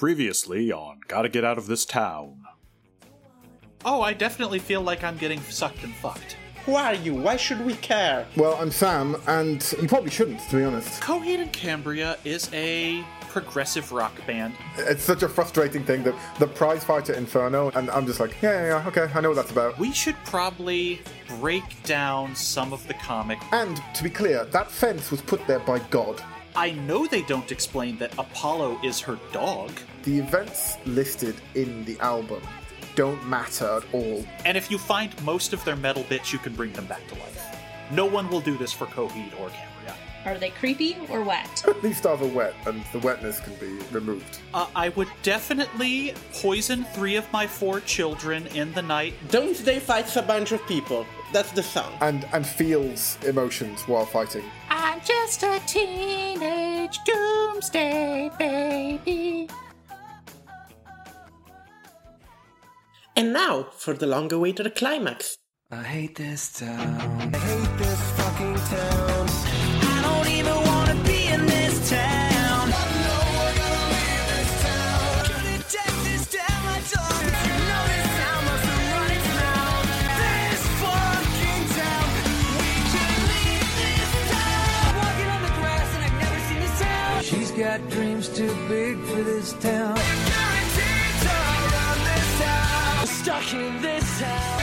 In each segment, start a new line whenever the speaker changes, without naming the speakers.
Previously on Gotta Get Out of This Town.
Oh, I definitely feel like I'm getting sucked and fucked.
Who are you? Why should we care?
Well, I'm Sam, and you probably shouldn't, to be honest.
Coheed and Cambria is a progressive rock band.
It's such a frustrating thing that the prize fighter Inferno, and I'm just like, yeah, yeah, yeah, okay, I know what that's about.
We should probably break down some of the comic.
And to be clear, that fence was put there by God.
I know they don't explain that Apollo is her dog.
The events listed in the album don't matter at all.
And if you find most of their metal bits, you can bring them back to life. No one will do this for Coheed or Cambria.
Are they creepy or wet?
These stars are wet, and the wetness can be removed.
Uh, I would definitely poison three of my four children in the night.
Don't they fight a bunch of people? That's the song.
And and feels emotions while fighting.
I'm just a teenage doomsday baby.
And now for the long awaited climax.
I hate this town. I hate this fucking town. I don't even wanna be in this town. I know we're gonna leave this town. Couldn't take this down my dog. You know this town must have run its mouth. This fucking town. We can leave this town. Walking on the grass and I've never seen this town. She's got dreams too big for this town. In this town.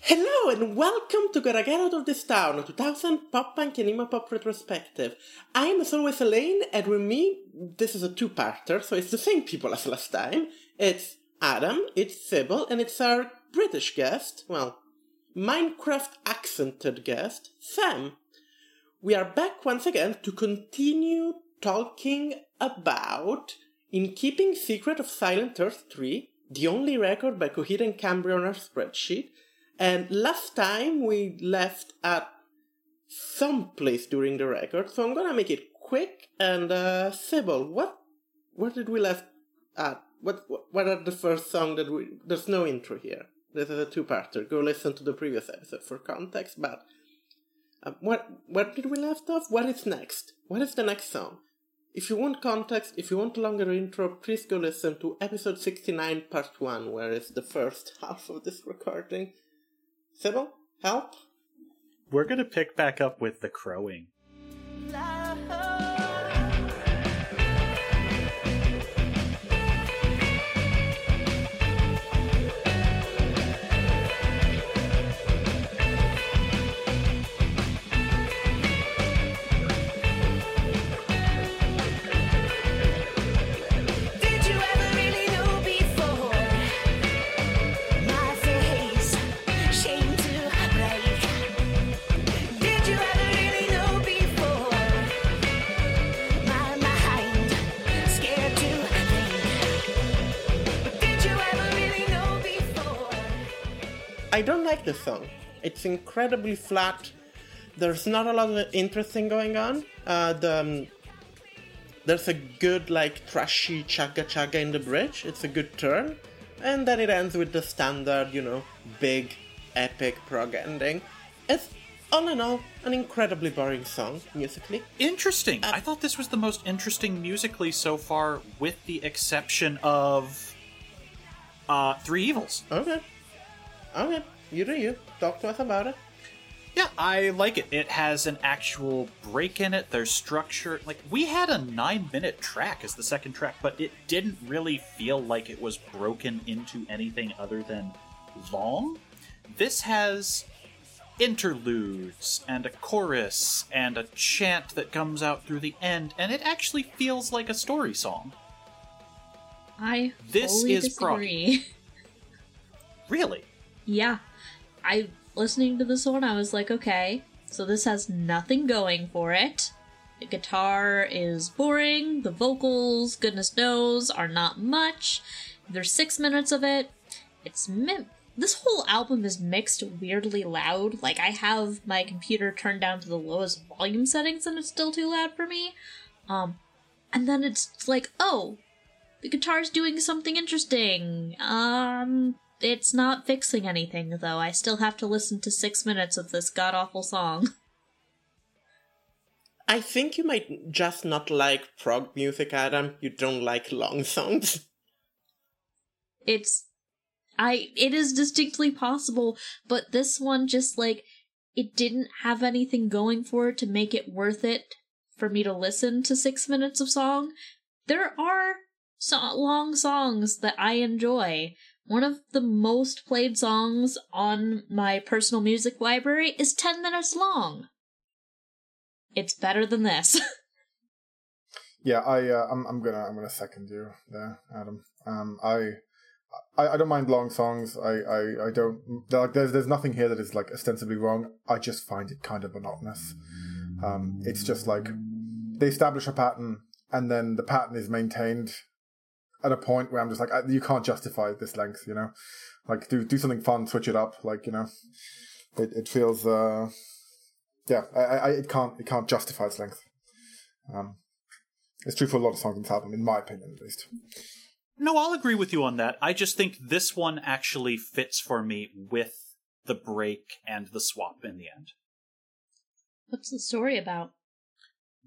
Hello and welcome to Gotta Get Out of This Town, a 2000 pop punk and emo pop retrospective. I am as always Elaine, and with me, this is a two-parter, so it's the same people as last time. It's Adam, it's Sybil, and it's our British guest, well, Minecraft accented guest, Sam. We are back once again to continue talking about In Keeping Secret of Silent Earth 3, the only record by Coheed and Cambria on our spreadsheet. And last time we left at some place during the record, so I'm gonna make it quick. And uh, Sybil, what, where did we left at? What, what, are the first song that we? There's no intro here. This is a two-parter. Go listen to the previous episode for context. But um, what, did we left off? What is next? What is the next song? If you want context, if you want a longer intro, please go listen to episode 69, part 1, where is the first half of this recording. Sybil, help?
We're gonna pick back up with the crowing.
Did
This song. It's incredibly flat. There's not a lot of interesting going on. Uh, the um, there's a good like trashy chugga chugga in the bridge. It's a good turn, and then it ends with the standard, you know, big, epic prog ending. It's all in all an incredibly boring song musically.
Interesting. I thought this was the most interesting musically so far, with the exception of uh, Three Evils.
Okay, okay, you do you. Talk to us about it.
Yeah, I like it. It has an actual break in it. There's structure. Like we had a nine-minute track as the second track, but it didn't really feel like it was broken into anything other than long. This has interludes and a chorus and a chant that comes out through the end, and it actually feels like a story song.
I
This
fully
is prog. Really?
yeah, I listening to this one, I was like, okay, so this has nothing going for it. The guitar is boring. The vocals, goodness knows, are not much. There's six minutes of it. It's mi- this whole album is mixed weirdly loud. Like I have my computer turned down to the lowest volume settings, and it's still too loud for me. Um, and then it's like, oh, the guitar's doing something interesting. Um, it's not fixing anything though. I still have to listen to six minutes of this god awful song.
I think you might just not like prog music, Adam. You don't like long songs.
It's I it is distinctly possible, but this one just like it didn't have anything going for it to make it worth it for me to listen to 6 minutes of song. There are so- long songs that I enjoy. One of the most played songs on my personal music library is 10 minutes long. It's better than this.
Yeah, I uh, I'm I'm gonna I'm gonna second you there, Adam. Um, I. I, I don't mind long songs. I, I, I don't like. There's there's nothing here that is like ostensibly wrong. I just find it kind of monotonous. Um, it's just like they establish a pattern, and then the pattern is maintained at a point where I'm just like, I, you can't justify this length. You know, like do do something fun, switch it up. Like you know, it it feels. Uh, yeah, I, I it can't it can't justify its length. Um, it's true for a lot of songs in this album, in my opinion, at least.
No, I'll agree with you on that. I just think this one actually fits for me with the break and the swap in the end.
What's the story about?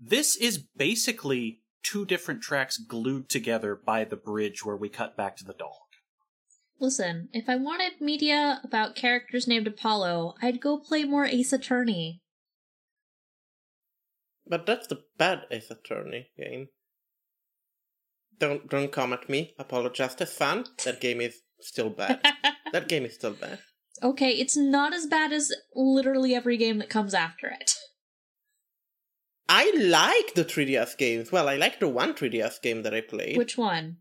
This is basically two different tracks glued together by the bridge where we cut back to the dog.
Listen, if I wanted media about characters named Apollo, I'd go play more Ace Attorney.
But that's the bad Ace Attorney game. Don't don't come at me. Apollo Justice fan. That game is still bad. that game is still bad.
Okay, it's not as bad as literally every game that comes after it.
I like the 3DS games. Well, I like the one 3DS game that I played.
Which one?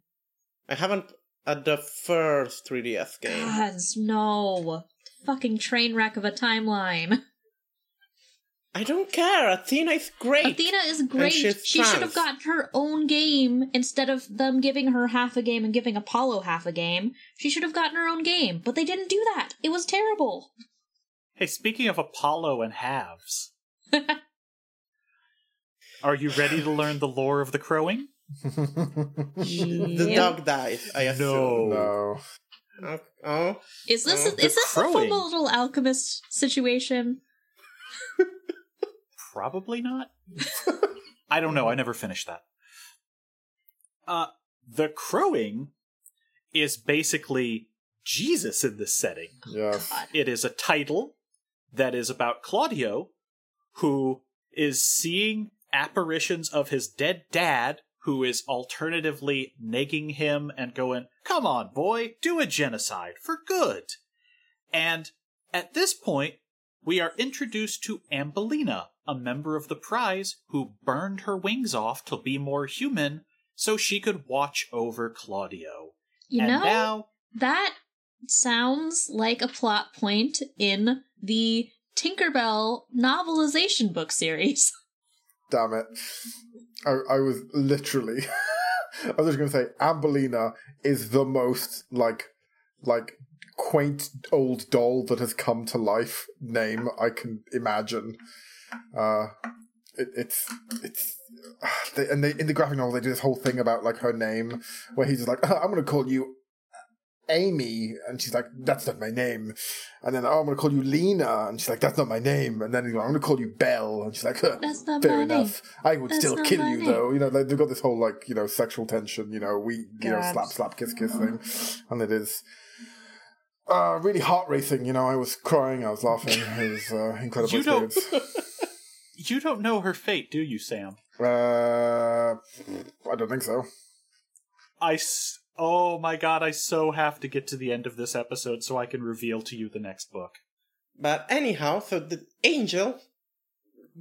I haven't at the first 3DS game.
Gods, no. Fucking train wreck of a timeline.
I don't care. Athena is great.
Athena is great.
she's
She should have gotten her own game instead of them giving her half a game and giving Apollo half a game. She should have gotten her own game, but they didn't do that. It was terrible.
Hey, speaking of Apollo and halves, are you ready to learn the lore of the crowing?
The dog dies. I assume.
No.
Oh, oh.
Is this
Uh,
is
the
this a
crowing.
full little alchemist situation?
Probably not. I don't know. I never finished that. Uh, the crowing is basically Jesus in this setting.
Yes.
It is a title that is about Claudio, who is seeing apparitions of his dead dad, who is alternatively nagging him and going, Come on, boy, do a genocide for good. And at this point, we are introduced to Ambelina, a member of the prize who burned her wings off to be more human so she could watch over Claudio.
You
and
know,
now
that sounds like a plot point in the Tinkerbell novelization book series.
Damn it. I, I was literally. I was just going to say, Ambelina is the most, like, like, quaint old doll that has come to life name I can imagine. Uh, it, it's, it's, they, and they, in the graphic novel, they do this whole thing about, like, her name, where he's just like, I'm to call you Amy, and she's like, "That's not my name." And then, "Oh, I'm gonna call you Lena," and she's like, "That's not my name." And then he's like, "I'm gonna call you Belle," and she's like, huh,
That's not
"Fair
my
enough. I would
That's
still kill you,
name."
though." You know, like, they've got this whole like, you know, sexual tension. You know, we, you know, slap, slap, kiss, kiss thing, and it is. Uh, really heart racing, you know. I was crying, I was laughing. It was uh, incredible
You don't- You don't know her fate, do you, Sam?
Uh, I don't think so.
I s- oh my god, I so have to get to the end of this episode so I can reveal to you the next book.
But anyhow, so the angel.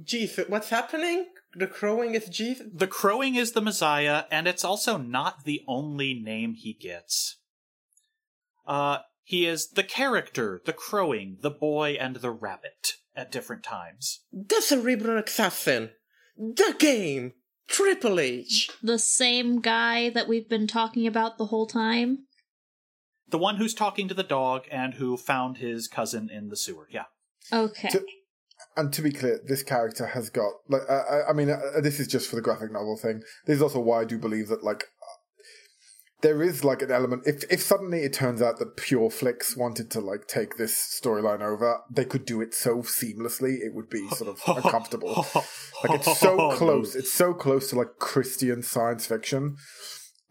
Jesus, what's happening? The crowing is Jesus.
The crowing is the Messiah, and it's also not the only name he gets. Uh, he is the character, the crowing, the boy, and the rabbit at different times.
The cerebral assassin. The game. Triple H.
The same guy that we've been talking about the whole time.
The one who's talking to the dog and who found his cousin in the sewer. Yeah.
Okay.
To- and to be clear, this character has got like uh, I- I mean uh, this is just for the graphic novel thing. This is also why I do believe that like there is like an element. If if suddenly it turns out that Pure Flix wanted to like take this storyline over, they could do it so seamlessly. It would be sort of uncomfortable. Like it's so oh, close. It's so close to like Christian science fiction.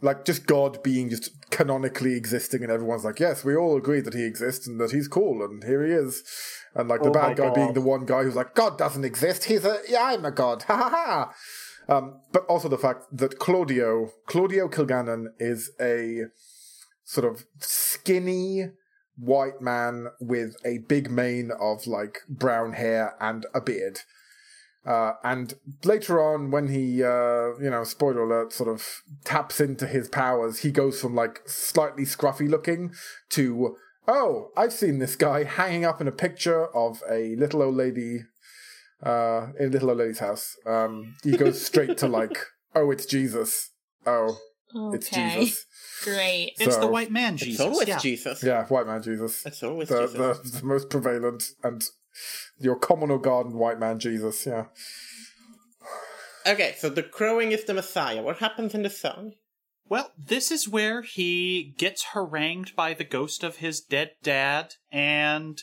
Like just God being just canonically existing, and everyone's like, "Yes, we all agree that he exists and that he's cool, and here he is." And like the
Oh
bad guy being the one guy who's like, "God doesn't exist. He's a yeah, I'm a god." Ha ha ha. Um, but also the fact that Claudio Claudio Kilgannon is a sort of skinny white man with a big mane of like brown hair and a beard. Uh, and later on, when he, uh, you know, spoiler alert, sort of taps into his powers, he goes from like slightly scruffy looking to, oh, I've seen this guy hanging up in a picture of a little old lady, uh, in little old lady's house. Um, he goes straight to like, oh, it's Jesus. Oh, it's Jesus.
Great.
It's the white man
It's
Jesus.
always
yeah.
Jesus.
Yeah, white man Jesus.
It's always
the,
Jesus.
the, the most prevalent and your communal garden white man Jesus, yeah.
Okay, so the crowing is the Messiah. What happens in the song?
Well, this is where he gets harangued by the ghost of his dead dad and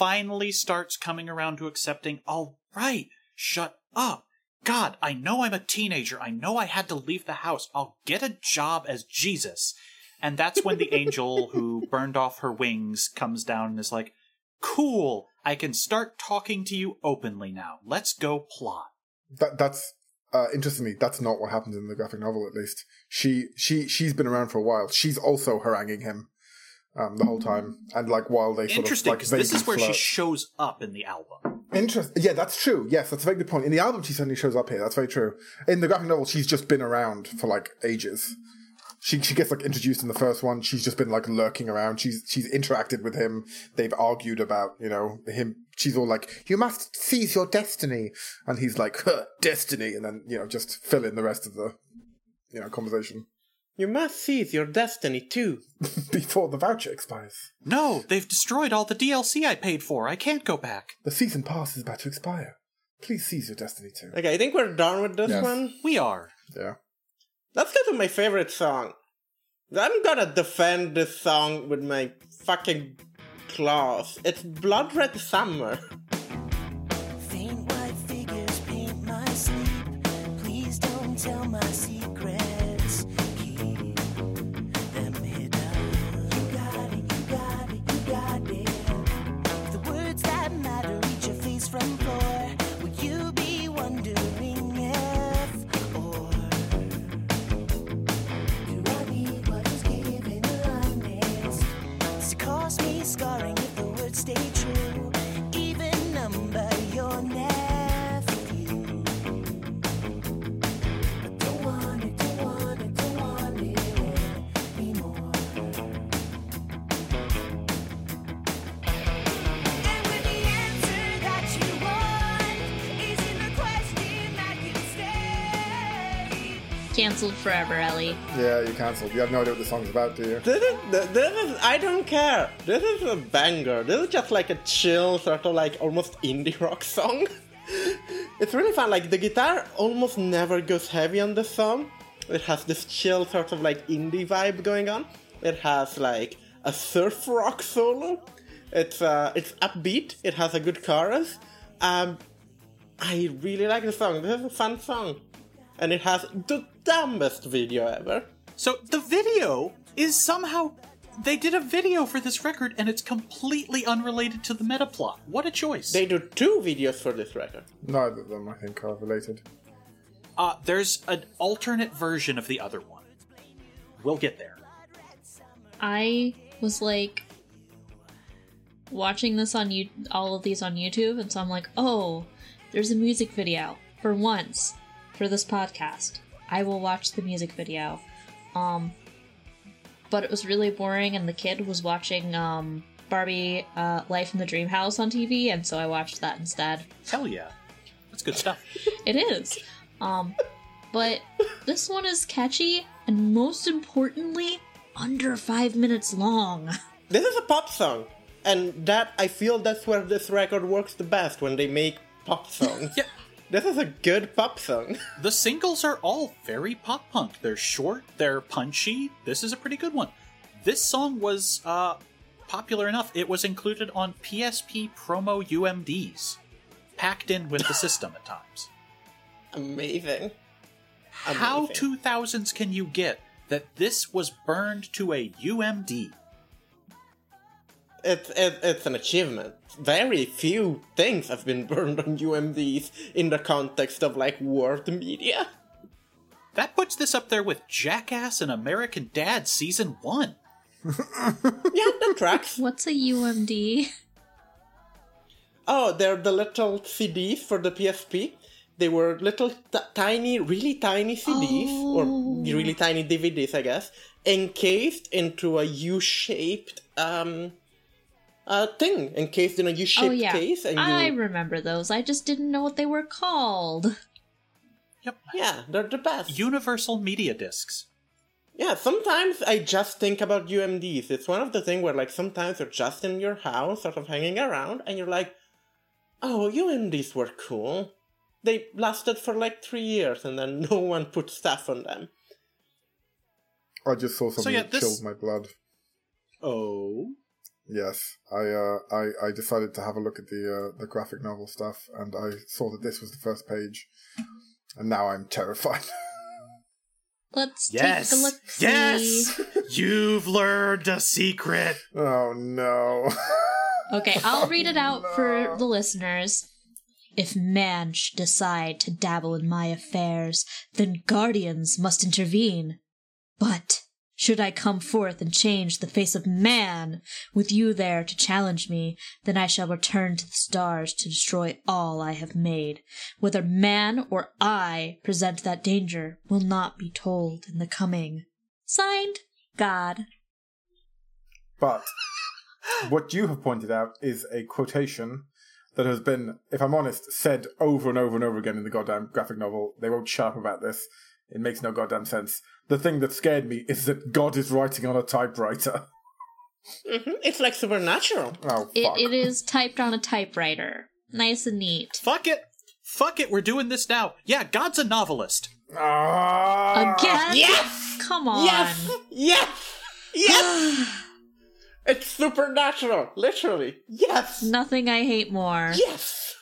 finally starts coming around to accepting, all right, shut up. God, I know I'm a teenager. I know I had to leave the house. I'll get a job as Jesus. And that's when the angel who burned off her wings comes down and is like, cool, I can start talking to you openly now. Let's go plot.
That that's uh interestingly, that's not what happens in the graphic novel at least. She she she's been around for a while. She's also haranguing him um the whole time. And like while they sort
Interesting,
of like
because this is where she shows up in the album.
Interesting. Yeah, that's true. Yes, that's a very good point. In the album, she suddenly shows up here. That's very true. In the graphic novel, she's just been around for like ages. She she gets like introduced in the first one. She's just been like lurking around. She's she's interacted with him. They've argued about you know him. She's all like, "You must seize your destiny," and he's like, huh, "Destiny," and then you know just fill in the rest of the you know conversation
You must seize your destiny too.
before the voucher expires.
No, they've destroyed all the DLC I paid for. I can't go back.
The season pass is about to expire. Please seize your destiny too.
Okay, I think we're done with this
Yes.
one.
We are.
Yeah.
Let's go to my favorite song. I'm gonna defend this song with my fucking claws. It's Blood Red Summer.
Cancelled forever, Ellie.
Yeah, you cancelled. You have no idea what the song's about, do you?
This is this is I don't care. This is a banger. This is just like a chill sort of like almost indie rock song. It's really fun. Like the guitar almost never goes heavy on this song. It has this chill sort of like indie vibe going on. It has like a surf rock solo. It's uh it's upbeat. It has a good chorus. Um, I really like the song. This is a fun song, and it has the dumbest video ever.
So the video is somehow they did a video for this record and it's completely unrelated to the meta plot. What a choice.
They do two videos for this record.
Neither of them, I think, are related.
uh there's an alternate version of the other one. We'll get there.
I was like watching this on you all of these on YouTube, and so I'm like, oh, there's a music video for once for this podcast. I will watch the music video. Um, but it was really boring, and the kid was watching um Barbie uh, Life in the Dream House on TV, and so I watched that instead.
Hell yeah. That's good stuff.
It is. Um, but this one is catchy, and most importantly, under five minutes long.
This is a pop song, and that I feel that's where this record works the best when they make pop songs.
Yeah.
This is a good pop song.
The singles are all very pop punk. They're short, they're punchy. This is a pretty good one. This song was uh, popular enough, it was included on PSP promo UMDs, packed in with the system at times.
Amazing.
How 2000s can you get that this was burned to a UMD?
It's it, it's an achievement. Very few things have been burned on UMDs in the context of like world media.
That puts this up there with Jackass and American Dad Season 1.
Yeah, that tracks.
What's a UMD?
Oh, they're the little CDs for the PSP. They were little t- tiny, really tiny CDs, or
Oh.
really tiny DVDs, I guess, encased into a U-shaped um, uh, thing, encased in a U-shaped
Oh yeah,
case, and you,
I remember those. I just didn't know what they were called.
Yep.
yeah, they're the best.
Universal Media Discs.
Yeah, sometimes I just think about UMDs. It's one of the things where, like, sometimes you're just in your house, sort of hanging around, and you're like, oh, UMDs were cool. They lasted for like three years, and then no one put stuff on them.
I just saw something
yeah,
that
this-
chilled my blood.
Oh.
Yes, I uh, I I decided to have a look at the uh, the graphic novel stuff, and I saw that this was the first page, and now I'm terrified.
Let's
Yes.
take a look.
Yes. You've learned a secret.
oh no!
Okay, I'll read it out for the listeners. If man should decide to dabble in my affairs, then guardians must intervene. But should I come forth and change the face of man, with you there to challenge me, then I shall return to the stars to destroy all I have made. Whether man or I present that danger will not be told in the coming. Signed, God.
But what you have pointed out is a quotation that has been, if I'm honest, said over and over and over again in the goddamn graphic novel. They won't shut up about this. It makes no goddamn sense. The thing that scared me is that God is writing on a typewriter.
hmm It's like supernatural.
Oh,
It, it is typed on a typewriter. Nice and neat.
Fuck it. Fuck it. We're doing this now. Yeah, God's a novelist.
Ah!
Again?
Yes!
Come on.
Yes! Yes! Yes! it's supernatural, literally. Yes!
Nothing I hate more.
Yes!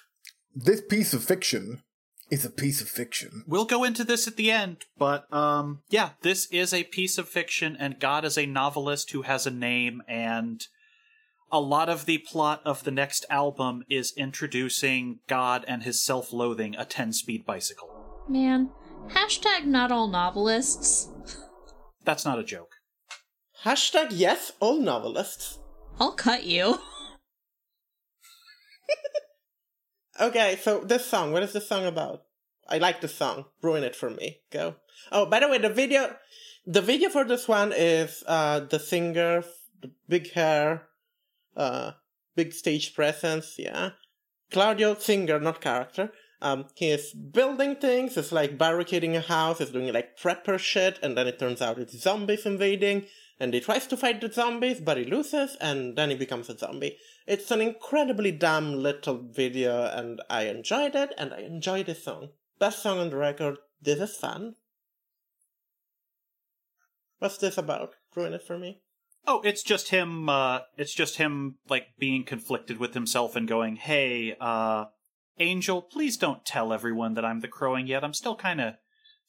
This piece of fiction is a piece of fiction.
We'll go into this at the end, but um yeah, this is a piece of fiction and God is a novelist who has a name and a lot of the plot of the next album is introducing God and his self-loathing a 10-speed bicycle.
Man. Hashtag not all novelists.
That's not a joke.
Hashtag yes, all novelists.
I'll cut you.
Okay, so this song, what is this song about? I like the song. Ruin it for me. Go. Oh, by the way, the video, the video for this one is uh the singer, the big hair, uh, big stage presence. Yeah, Claudio singer, not character. Um, he is building things. It's like barricading a house. He's doing like prepper shit, and then it turns out it's zombies invading. And he tries to fight the zombies, but he loses, and then he becomes a zombie. It's an incredibly damn little video, and I enjoyed it, and I enjoyed the song. Best song on the record. This is fun. What's this about? Ruin it for me.
Oh, it's just him uh it's just him like being conflicted with himself and going, "Hey, uh Angel, please don't tell everyone that I'm the crowing yet. I'm still kind of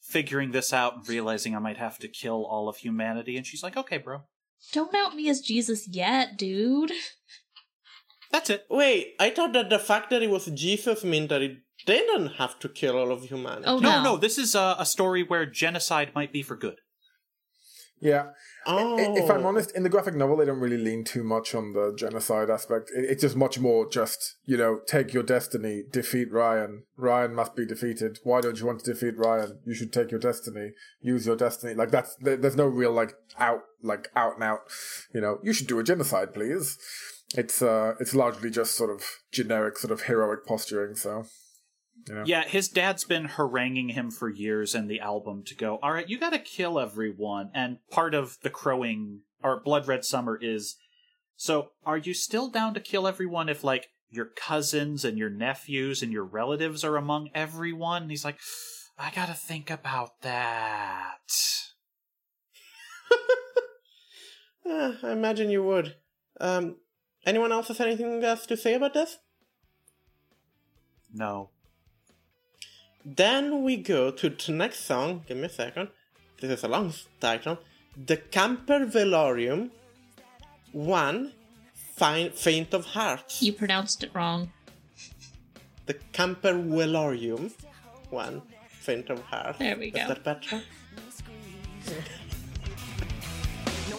figuring this out and realizing I might have to kill all of humanity." And she's like, "Okay, bro."
Don't out me as Jesus yet, dude.
That's it.
Wait, I thought that the fact that he was Jesus meant that he didn't have to kill all of humanity.
Oh
No,
no.
no, this is a, a story where genocide might be for good.
Yeah.
Oh.
If I'm honest, in the graphic novel, they don't really lean too much on the genocide aspect. It's just much more just, you know, take your destiny, defeat Ryan. Ryan must be defeated. Why don't you want to defeat Ryan? You should take your destiny, use your destiny. Like that's there's no real like out like out and out. You know, you should do a genocide, please. It's uh, it's largely just sort of generic, sort of heroic posturing. So, you know,
Yeah, his dad's been haranguing him for years in the album to go, all right, you gotta kill everyone. And part of the crowing, or Blood Red Summer is, so are you still down to kill everyone if, like, your cousins and your nephews and your relatives are among everyone. And he's like, I gotta think about that.
Uh, I imagine you would. Um, anyone else has anything else to say about this?
No.
Then we go to the next song. Give me a second. This is a long title. The Camper Velorium 1 Fine, Faint of Hearts.
You pronounced it wrong.
The Camper Velorium 1 Faint of Hearts.
There we go.
Is that better?
No,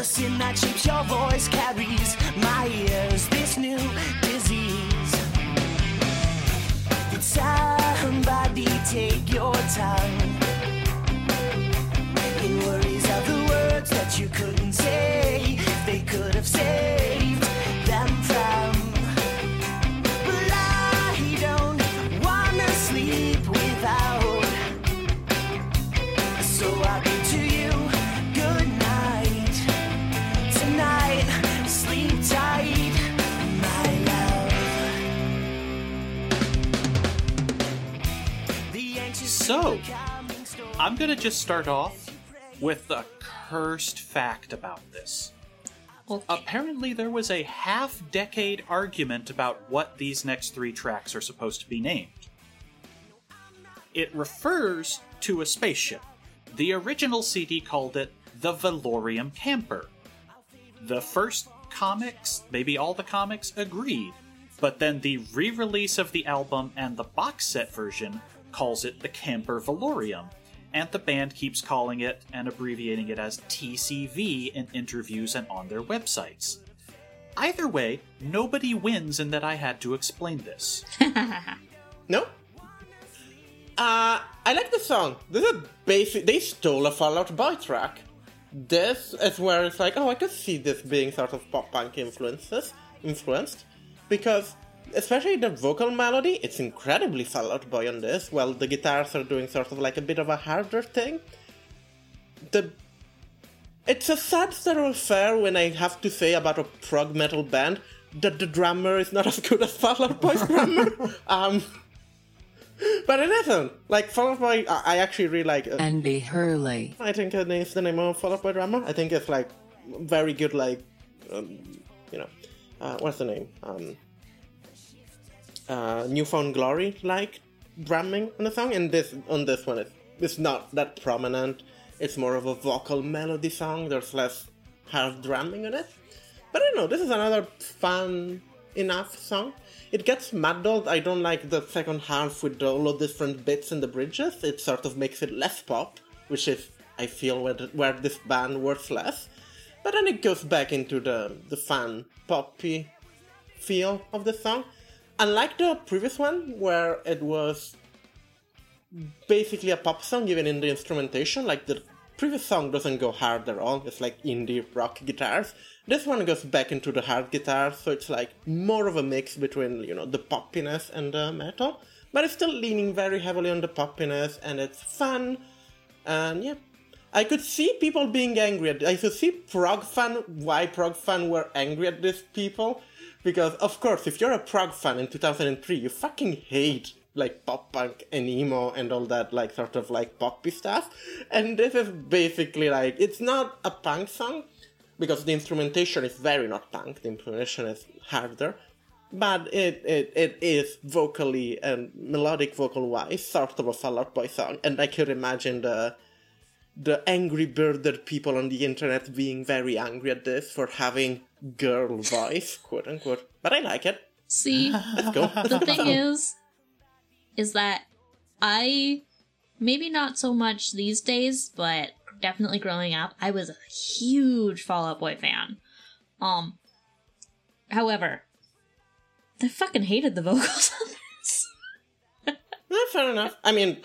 the sin that shapes your voice carries my ears. This new disease. Did somebody take your tongue? In worries of the words that you couldn't say, they could have saved So.
I'm gonna just start off with a cursed fact about this.
Okay.
Apparently, there was a half decade argument about what these next three tracks are supposed to be named. It refers to a spaceship. The original CD called it the Velorium Camper. The first comics, maybe all the comics, agreed, but then the re release of the album and the box set version calls it the Camper Velorium, and the band keeps calling it and abbreviating it as TCV in interviews and on their websites. Either way, nobody wins in that I had to explain this.
No? Uh, I like the song. This is basic. They stole a Fall Out Boy track. This is where it's like, oh, I could see this being sort of pop punk influences, influenced, because especially the vocal melody, it's incredibly Fall Out Boy on this. While the guitars are doing sort of like a bit of a harder thing. The it's a sad state of affair when I have to say about a prog metal band that the drummer is not as good as Fall Out Boy's drummer. um, but it isn't. Like Fall Out Boy, I, I actually really like. Uh,
Andy Hurley.
I think is the name of Fall Out Boy drummer. I think it's like very good, like um, you know, uh, what's the name? Um, uh, New Found Glory like drumming on the song, and this on this one it's, it's not that prominent. It's more of a vocal melody song. There's less hard drumming on it. But I don't know. This is another fun enough song. It gets muddled. I don't like the second half with all the different bits and the bridges. It sort of makes it less pop, which is I feel where, where this band works less. But then it goes back into the the fun poppy feel of the song. Unlike the previous one, where it was basically a pop song, even in the instrumentation, like the previous song doesn't go hard at all, it's like indie rock guitars. This one goes back into the hard guitar, so it's like more of a mix between, you know, the poppiness and the metal. But it's still leaning very heavily on the poppiness, and it's fun. And yeah, I could see people being angry at I could see prog fan why prog fan were angry at these people. Because of course if you're a prog fan in 2003, you fucking hate like pop punk and emo and all that like sort of like poppy stuff. And this is basically like it's not a punk song because the instrumentation is very not punk, the instrumentation is harder. But it, it, it is vocally and melodic vocal wise sort of a Fall Out Boy song, and I could imagine the the angry birded people on the internet being very angry at this for having girl voice, quote unquote. But I like it.
See,
Let's go.
the thing is, is that I maybe not so much these days, but definitely growing up, I was a huge Fall Out Boy fan. Um, however, I fucking hated the vocals on this.
Not fair enough. I mean,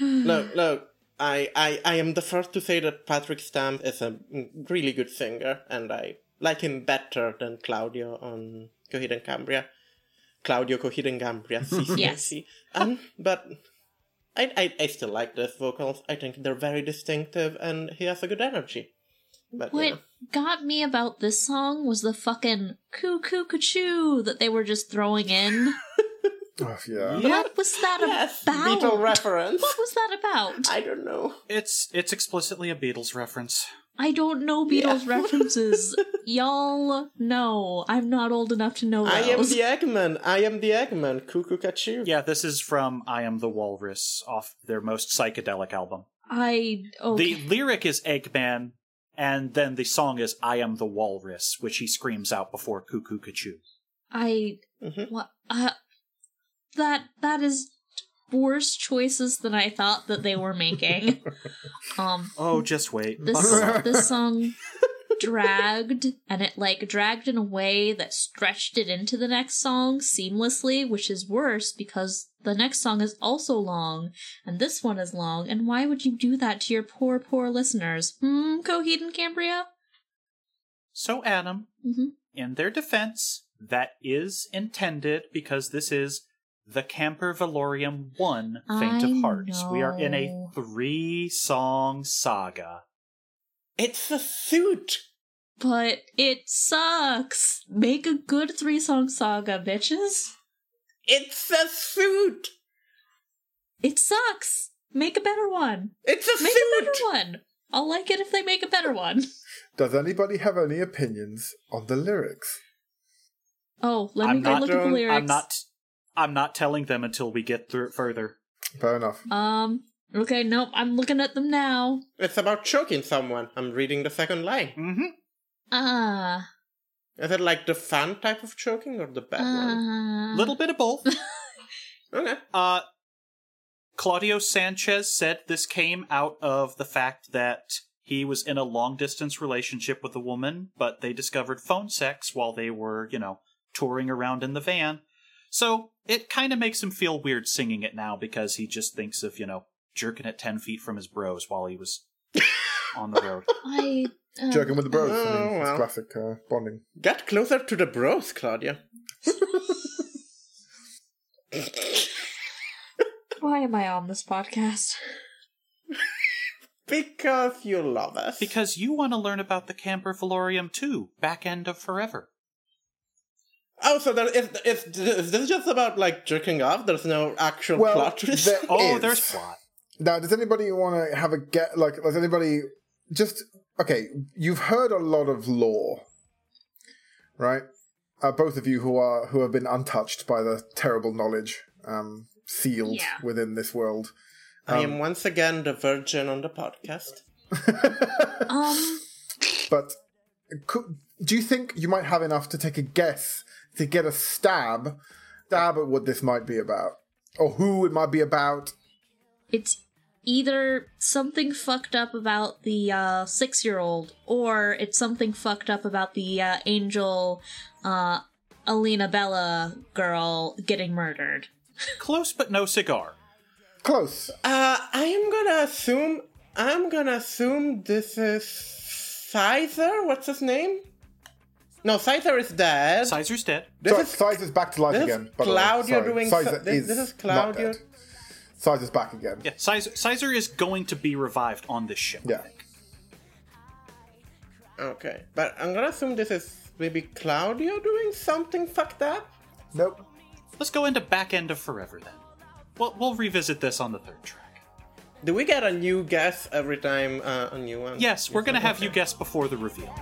no, look. I, I, I am the first to say that Patrick Stump is a really good singer, and I like him better than Claudio on Coheed and Cambria. Claudio Coheed and Cambria, CCC.
Yes.
Um, but I, I I still like those vocals. I think they're very distinctive, and he has a good energy. But you
What
know.
got me about this song was the fucking coo coo choo that they were just throwing in.
Oh, yeah.
What was that
yes,
about?
Beatle reference.
What was that about?
I don't know.
It's it's explicitly a Beatles reference.
I don't know Beatles
Yeah.
references. Y'all know. I'm not old enough to know those.
I am the Eggman. I am the Eggman. Cuckoo Kachu.
Yeah, this is from I Am the Walrus off their most psychedelic album.
I okay.
The lyric is Eggman, and then the song is I Am the Walrus, which he screams out before Cuckoo Kachu.
I
Mhm.
what uh, that that is worse choices than I thought that they were making. um
Oh, just wait.
this this song dragged and it like dragged in a way that stretched it into the next song seamlessly, which is worse because the next song is also long and this one is long. And why would you do that to your poor, poor listeners? Hmm, Coheed and Cambria?
So, Adam,
hmm
in their defense, that is intended because this is the Camper Velorium 1 Faint
I
of Hearts. We are in a three song saga.
It's a suit.
But it sucks. Make a good three song saga, bitches.
It's a suit.
It sucks. Make a better one.
It's a
Make a better one. I'll like it if they make a better one.
Does anybody have any opinions on the lyrics?
Oh, let me
I'm
go
not
look at the lyrics.
I'm not. I'm not telling them until we get through it further.
Fair enough.
Um. Okay. Nope. I'm looking at them now.
It's about choking someone. I'm reading the second line.
Mm-hmm.
Ah.
Is it like the fun type of choking or the bad one?
Uh,
Little bit of both.
Okay.
Uh, Claudio Sanchez said this came out of the fact that he was in a long distance relationship with a woman, but they discovered phone sex while they were, you know, touring around in the van. So it kind of makes him feel weird singing it now because he just thinks of, you know, jerking it 10 feet from his bros while he was on the road.
I. Uh,
Joking with the bros. I
Oh,
mean, it's
well.
classic uh, bonding.
Get closer to the bros, Claudia.
Why am I on this podcast?
Because you love us.
Because you want to learn about the Camper Velorium 2, back end of Forever.
Oh, so there is, is, is this just about like jerking off? There's no actual
Well,
plot to
there
Oh,
is.
there's plot.
Now, does anybody want to have a get? Like, does anybody just okay? You've heard a lot of lore, right? Uh, both of you who are who have been untouched by the terrible knowledge um, sealed
Yeah.
within this world.
I
um,
am once again the virgin on the podcast.
Um.
But could, do you think you might have enough to take a guess to get a stab, stab at what this might be about, or who it might be about?
It's either something fucked up about the uh, six year old, or it's something fucked up about the uh, angel uh, Alina Bella girl getting murdered.
Close but no cigar.
Close.
Uh, I am gonna assume. I'm gonna assume this is Sizer. What's his name? No, Sizer is dead.
Sizer's dead.
This
Sorry,
is
Sizer's back to life
this is
again. by the way.
Claudio
Sorry.
doing
Sizer
so- this- this is
not
Claudio-
dead. Sizer's back again.
Yeah, Sizer, Sizer is going to be revived on this ship.
Yeah.
okay, but I'm gonna assume this is maybe Claudio doing something fucked up.
Nope.
Let's go into back end of Forever then. We'll, we'll revisit this on the third track.
Do we get a new guess every time uh, a new one?
Yes, we're going to have you guess before the reveal.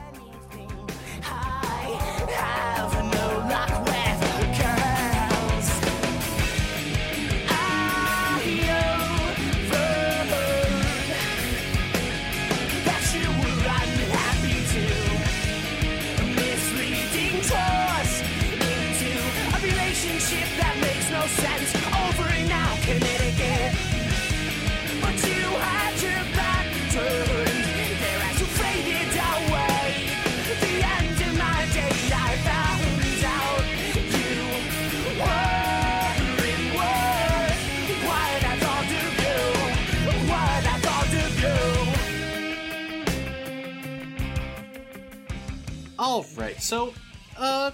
All right, so, uh,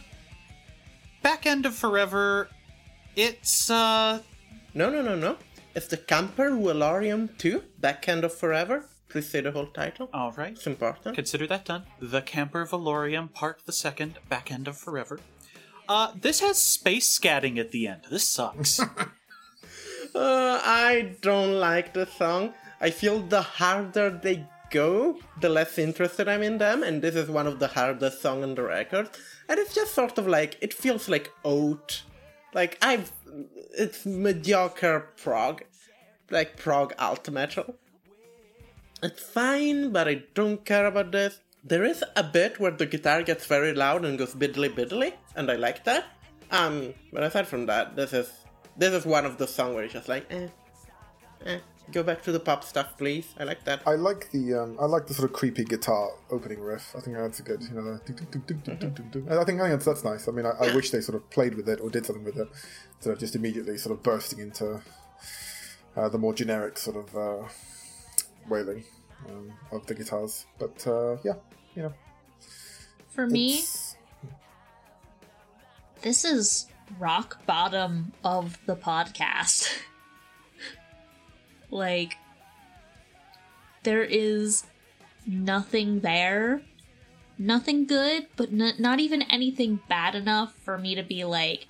back end of Forever, it's, uh,
No, no, no, no. It's the Camper Velorium 2, Back End of Forever. Please say the whole title.
All right.
It's important.
Consider that done. The Camper Velorium Part the Second, Back End of Forever. Uh, this has space scatting at the end. This sucks.
Uh, I don't like the song. I feel the harder they go, the less interested I'm in them, and this is one of the hardest songs on the record. And it's just sort of like it feels like oat, like I've it's mediocre prog, like prog alt metal. It's fine, but I don't care about this. There is a bit where the guitar gets very loud and goes biddly biddly, and I like that. Um, but aside from that, this is this is one of the songs where it's just like, eh, eh, go back to the pop stuff, please. I like that.
I like the um, I like the sort of creepy guitar opening riff. I think that's a good, you know, ding. I think, I think that's, that's nice. I mean, I, I wish they sort of played with it or did something with it, instead of just immediately sort of bursting into uh, the more generic sort of uh, wailing um, of the guitars. But uh, yeah, you know,
For me, this is rock bottom of the podcast. like, there is nothing there. Nothing good, but n- not even anything bad enough for me to be like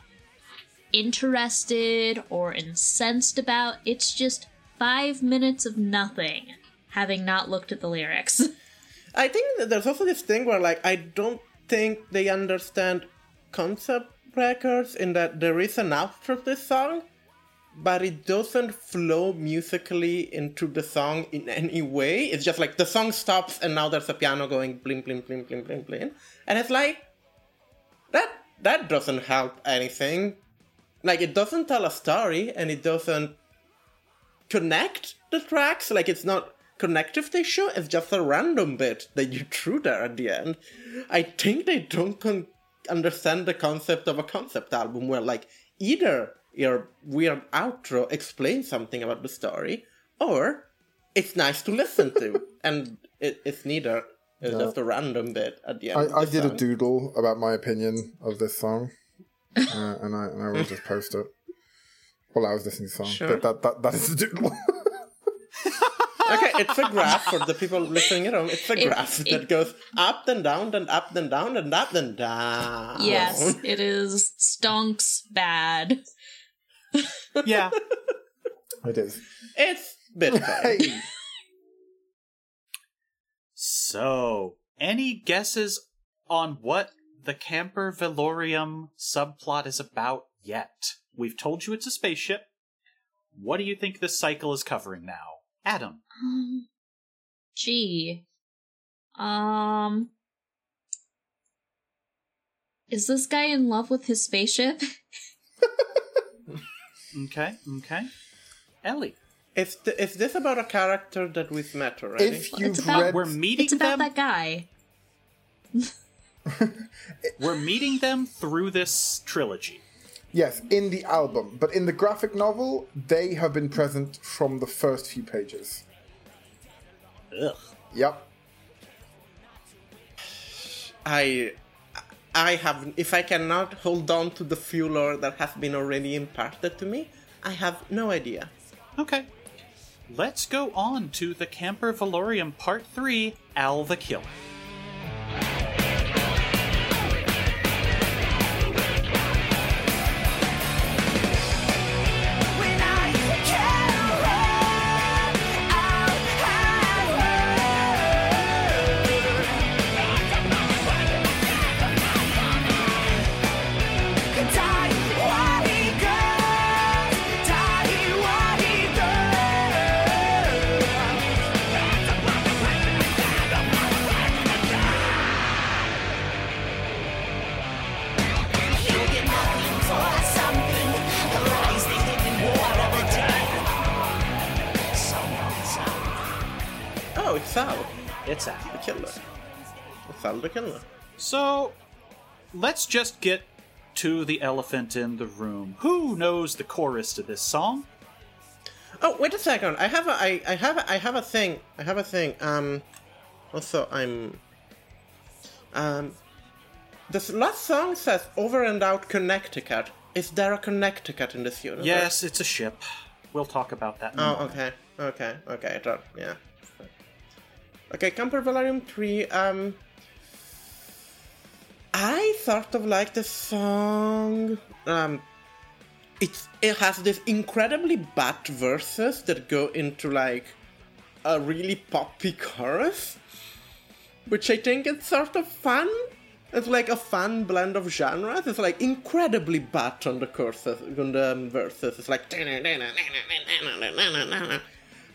interested or incensed about. It's just five minutes of nothing, having not looked at the lyrics.
I think there's also this thing where like I don't think they understand concept records in that there is an to this song, but it doesn't flow musically into the song in any way. It's just like the song stops and now there's a piano going bling bling bling bling bling bling. And it's like that that doesn't help anything. Like it doesn't tell a story and it doesn't connect the tracks. Like it's not connective tissue. It's just a random bit that you threw there at the end. I think they don't con- understand the concept of a concept album where like either your weird outro explains something about the story or it's nice to listen to and it, it's neither. It's
Yeah.
just a random bit at the end.
I,
of
I
the
did a doodle about my opinion of this song, uh, and I and I will just post it while I was listening to the song.
Sure.
But that, that that is the doodle.
Okay, it's a graph for the people listening at home. It's a
It-
graph
it-
that goes up and down and up and down and up and down.
yes, it is stonks bad.
Yeah.
it is.
It's Bitcoin.
Hey,
So, any guesses on what the Camper Velorium subplot is about yet? We've told you it's a spaceship. What do you think this cycle is covering now? Adam.
Um, gee. Um. Is this guy in love with his spaceship?
Okay, okay. Ellie.
Is, th- is this about a character that we've met already?
if you've
it's about-
read,
We're meeting
it's about
them.
that guy.
We're meeting them through this trilogy.
yes, in the album, but in the graphic novel, they have been present from the first few pages.
Ugh.
Yep.
I I have if I cannot hold on to the few lore that has been already imparted to me, I have no idea.
Okay. Let's go on to the Camper Velorium Part 3 Al the Killer. Let's just get to the elephant in the room. Who knows the chorus to this song?
Oh, wait a second. I have a I, I have a, I have a thing. I have a thing. Um also I'm um this last song says over and out Connecticut. Is there a Connecticut in this universe?
Yes, it's a ship. We'll talk about that.
Oh, okay, okay, okay. I thought, yeah. Okay, Camper Velorium 3, um. I sort of like the song. Um. It's, it has this incredibly bad verses that go into like a really poppy chorus, which I think is sort of fun. It's like a fun blend of genres. It's like incredibly bad on the courses, on the um, verses. It's like,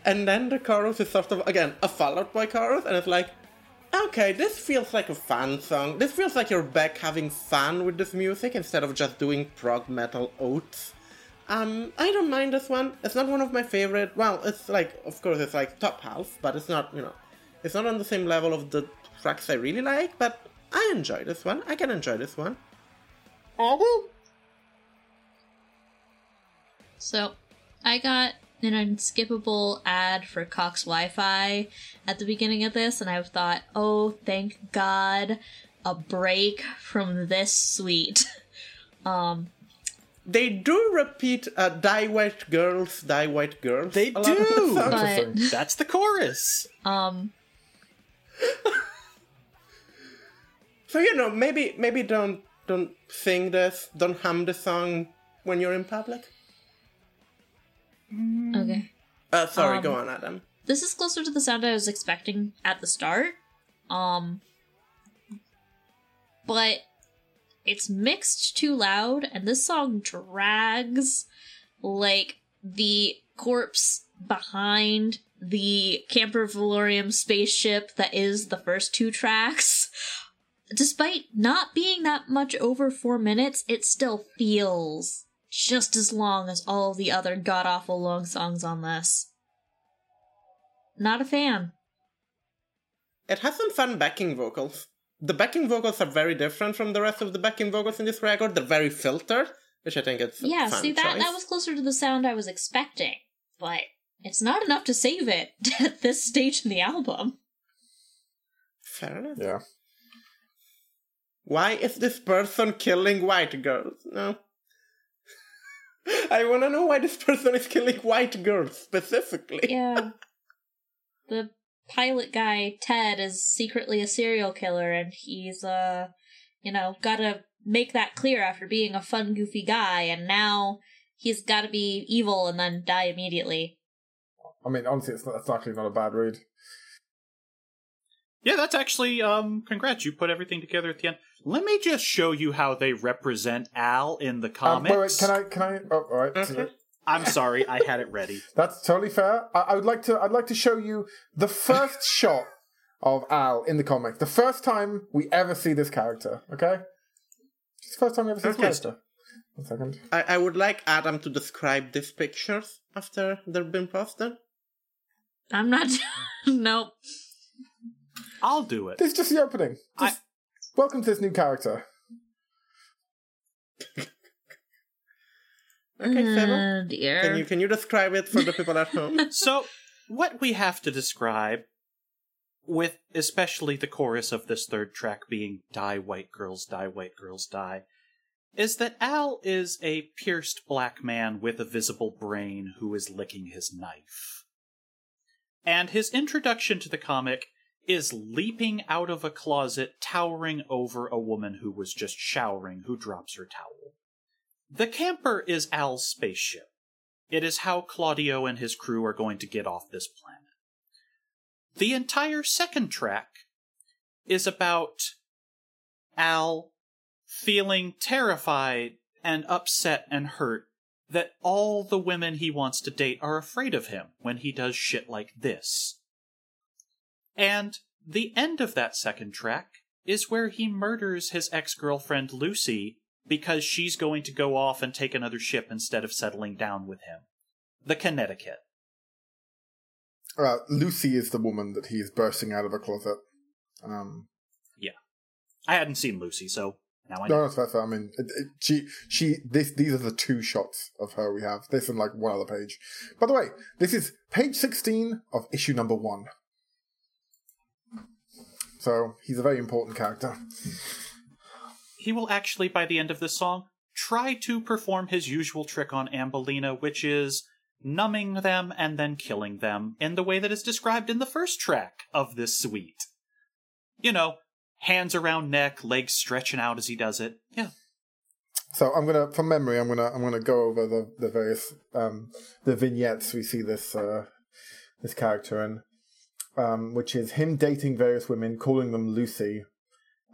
and then the chorus is sort of again a Fall Out Boy chorus, and it's like, okay, this feels like a fun song. This feels like you're back having fun with this music instead of just doing prog metal oats. Um, I don't mind this one. It's not one of my favorite. Well, it's like, of course, it's like top half, but it's not, you know, it's not on the same level of the tracks I really like. But I enjoy this one. I can enjoy this one.
So, I got an unskippable ad for Cox Wi Fi at the beginning of this, and I thought, oh, thank God, a break from this suite. um,
They do repeat uh, "Die White Girls, Die White Girls."
They
a lot of the
do!
but,
That's the chorus.
um,
So you know, maybe maybe don't don't sing this, don't hum the song when you're in public.
Okay.
Uh, sorry,
Um,
go on, Adam.
This is closer to the sound I was expecting at the start. Um, but it's mixed too loud, and this song drags like the corpse behind the Camper Velorium spaceship that is the first two tracks. Despite not being that much over four minutes, it still feels just as long as all the other god awful long songs on this. Not a fan.
It has some fun backing vocals. The backing vocals are very different from the rest of the backing vocals in this record. They're very filtered, which I think it's a
Yeah,
fun
see that
choice.
that was closer to the sound I was expecting, but it's not enough to save it at this stage in the album.
fair enough.
Yeah.
Why is this person killing white girls? No. I want to know why this person is killing white girls specifically.
Yeah. the pilot guy, Ted, is secretly a serial killer and he's uh you know, gotta make that clear after being a fun, goofy guy, and now he's gotta be evil and then die immediately.
I mean, honestly, it's, not, it's actually not a bad read.
Yeah, that's actually um congrats, you put everything together at the end. Let me just show you how they represent Al in the
Um,
comics.
wait, wait, can I? Can I? Oh, all right.
Okay.
I'm sorry, I had it ready.
That's totally fair. I, I would like to. I'd like to show you the first shot of Al in the comic. The first time we ever see this character. Okay. It's the first time we ever see
Okay.
this character. One second.
I, I would like Adam to describe these pictures after they've been posted.
I'm not. nope.
I'll do it.
This is just the opening.
I-
Just welcome to this new character.
Okay, Sebo.
Oh, dear.
Can you can you describe it for the people at home?
So, what we have to describe, with especially the chorus of this third track being Die White Girls, Die White Girls, Die, is that Al is a pierced black man with a visible brain who is licking his knife. And his introduction to the comic is leaping out of a closet, towering over a woman who was just showering, who drops her towel. The camper is Al's spaceship. It is how Claudio and his crew are going to get off this planet. The entire second track is about Al feeling terrified and upset and hurt that all the women he wants to date are afraid of him when he does shit like this. And the end of that second track is where he murders his ex girlfriend Lucy because she's going to go off and take another ship instead of settling down with him. The Connecticut.
Uh, Lucy is the woman that he's bursting out of a closet. Um, yeah,
I hadn't seen Lucy, so now I know.
no, that's fair. I mean, it, it, she, she, this, these are the two shots of her we have. This and like one other page. By the way, this is page sixteen of issue number one. So he's a very important character.
He will actually, by the end of this song, try to perform his usual trick on Ambelina, which is numbing them and then killing them in the way that is described in the first track of this suite. You know, hands around neck, legs stretching out as he does it. Yeah.
So I'm gonna, from memory, I'm gonna I'm gonna go over the the various um, the vignettes we see this uh, this character in, um, which is him dating various women, calling them Lucy,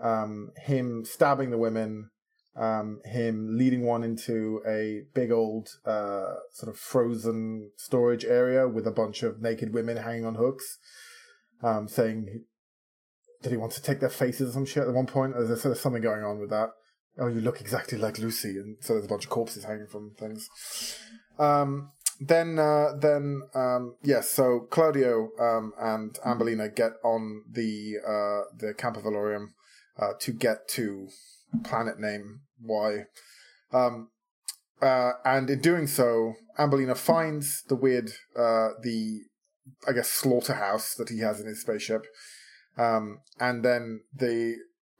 um, him stabbing the women, um, him leading one into a big old uh, sort of frozen storage area with a bunch of naked women hanging on hooks, um, saying that he wants to take their faces or some shit at one point. There's, there's something going on with that. Oh, you look exactly like Lucy, and so there's a bunch of corpses hanging from things. Um, then, uh, then, um, yes. so Claudio um, and Ambelina get on the uh, the Camper Velorium uh, to get to planet name Y, um, uh, and in doing so, Ambelina finds the weird, uh, the I guess slaughterhouse that he has in his spaceship, um, and then the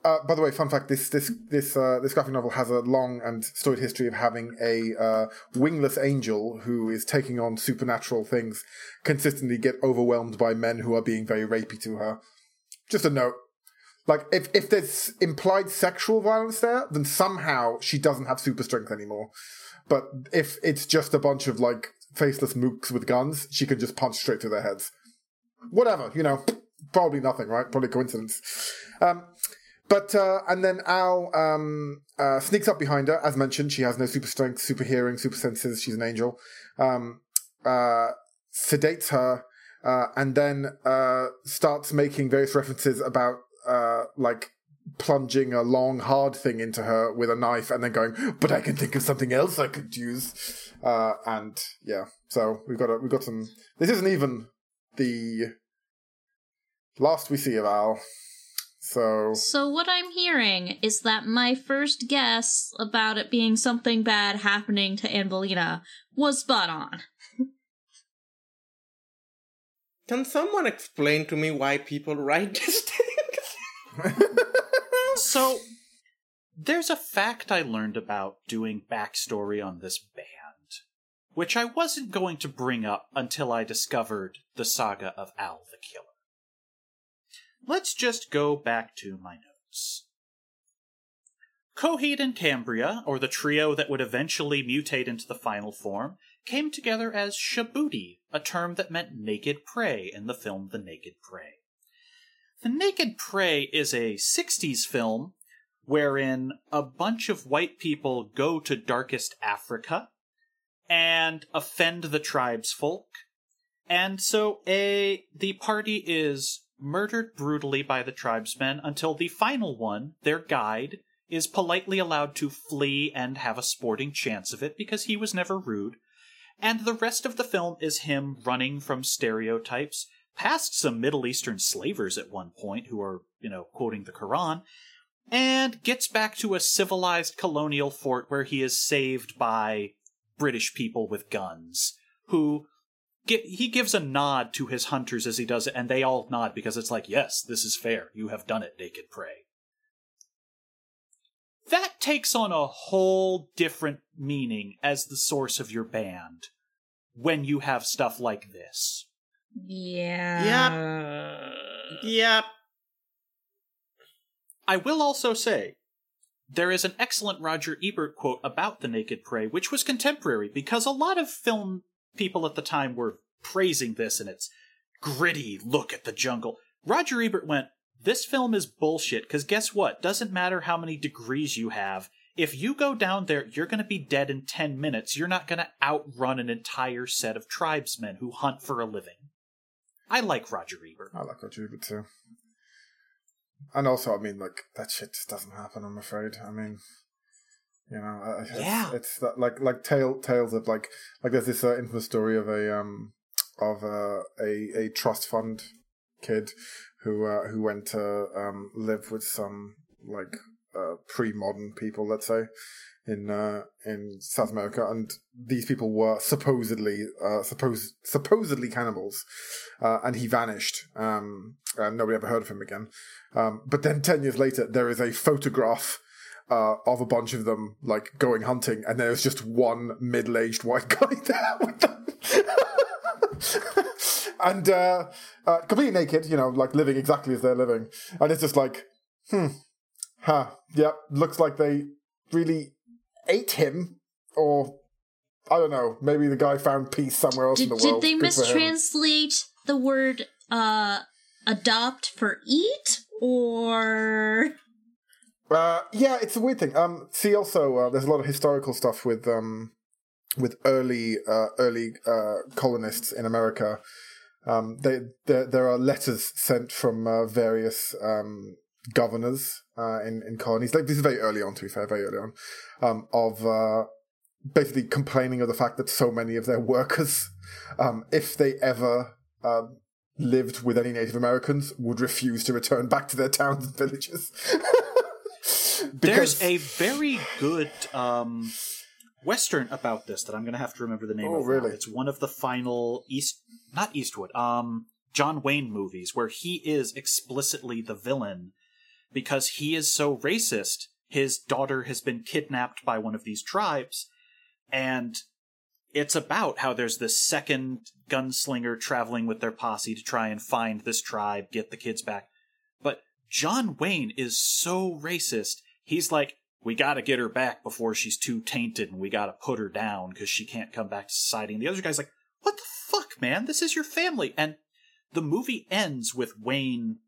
uh, by the way, fun fact: this this this uh, this graphic novel has a long and storied history of having a uh, wingless angel who is taking on supernatural things, consistently get overwhelmed by men who are being very rapey to her. Just a note. Like if if there's implied sexual violence there, then somehow she doesn't have super strength anymore. But if it's just a bunch of like faceless mooks with guns, she can just punch straight through their heads. Whatever, you know, probably nothing, right? Probably coincidence. Um, but uh, and then Al um, uh, sneaks up behind her. As mentioned, she has no super strength, super hearing, super senses. She's an angel. Um, uh, sedates her, uh, and then uh, starts making various references about uh, like plunging a long, hard thing into her with a knife, and then going, "But I can think of something else I could use." And yeah, so we've got a, we've got some. This isn't even the last we see of Al. So
So what I'm hearing is that my first guess about it being something bad happening to Angelina was spot on.
Can someone explain to me why people write these things?
So, there's a fact I learned about doing backstory on this band, which I wasn't going to bring up until I discovered the saga of Al the Killer. Let's just go back to my notes. Coheed and Cambria, or the trio that would eventually mutate into the final form, came together as Shabütie, a term that meant naked prey in the film The Naked Prey. The Naked Prey is a 60s film wherein a bunch of white people go to darkest Africa and offend the tribesfolk. And so a the party is murdered brutally by the tribesmen until the final one, their guide, is politely allowed to flee and have a sporting chance of it because he was never rude. And the rest of the film is him running from stereotypes past some Middle Eastern slavers at one point who are, you know, quoting the Quran, and gets back to a civilized colonial fort where he is saved by British people with guns who he gives a nod to his hunters as he does it, and they all nod because it's like, yes, this is fair. You have done it, naked prey. That takes on a whole different meaning as the source of your band when you have stuff like this.
Yeah.
yep. Yep.
I will also say there is an excellent Roger Ebert quote about The Naked Prey, which was contemporary because a lot of film people at the time were praising this and its gritty look at the jungle. Roger Ebert went, This film is bullshit because guess what? Doesn't matter how many degrees you have. If you go down there, you're going to be dead in 10 minutes. You're not going to outrun an entire set of tribesmen who hunt for a living. I like Roger Ebert.
I like Roger Ebert too. And also, I mean, like that shit just doesn't happen. I'm afraid. I mean, you know, it's,
Yeah.
it's that, like like tale, tales of like like there's this uh, infamous story of a um of uh, a a trust fund kid who uh, who went to um live with some like uh, pre-modern people, let's say, in uh, in South America, and these people were supposedly uh, suppose supposedly cannibals, uh, and he vanished. Um, and nobody ever heard of him again. Um, but then ten years later, there is a photograph. Uh, of a bunch of them like going hunting, and there's just one middle-aged white guy there with them. and uh, uh, completely naked, you know, like living exactly as they're living. And it's just like, hmm, huh, yeah, looks like they really ate him, or I don't know, maybe the guy found peace somewhere else
Did,
in the
did
world.
they
Good
mistranslate the word uh adopt for eat or
Uh, yeah, it's a weird thing. Um, see, also, uh, there's a lot of historical stuff with um, with early uh, early uh, colonists in America. Um, they, there there are letters sent from uh, various um, governors uh, in in colonies. Like this is very early on, to be fair, very early on, um, of basically complaining of the fact that so many of their workers, um, if they ever lived with any Native Americans, would refuse to return back to their towns and villages.
There's a very good um, western about this that I'm going to have to remember the name
Oh,
of. now.
really?
It's one of the final East, not Eastwood, um, John Wayne movies where he is explicitly the villain because he is so racist. His daughter has been kidnapped by one of these tribes, and it's about how there's this second gunslinger traveling with their posse to try and find this tribe, get the kids back. But John Wayne is so racist. He's like, we gotta get her back before she's too tainted and we gotta put her down because she can't come back to society. And the other guy's like, what the fuck, man? This is your family. And the movie ends with Wayne,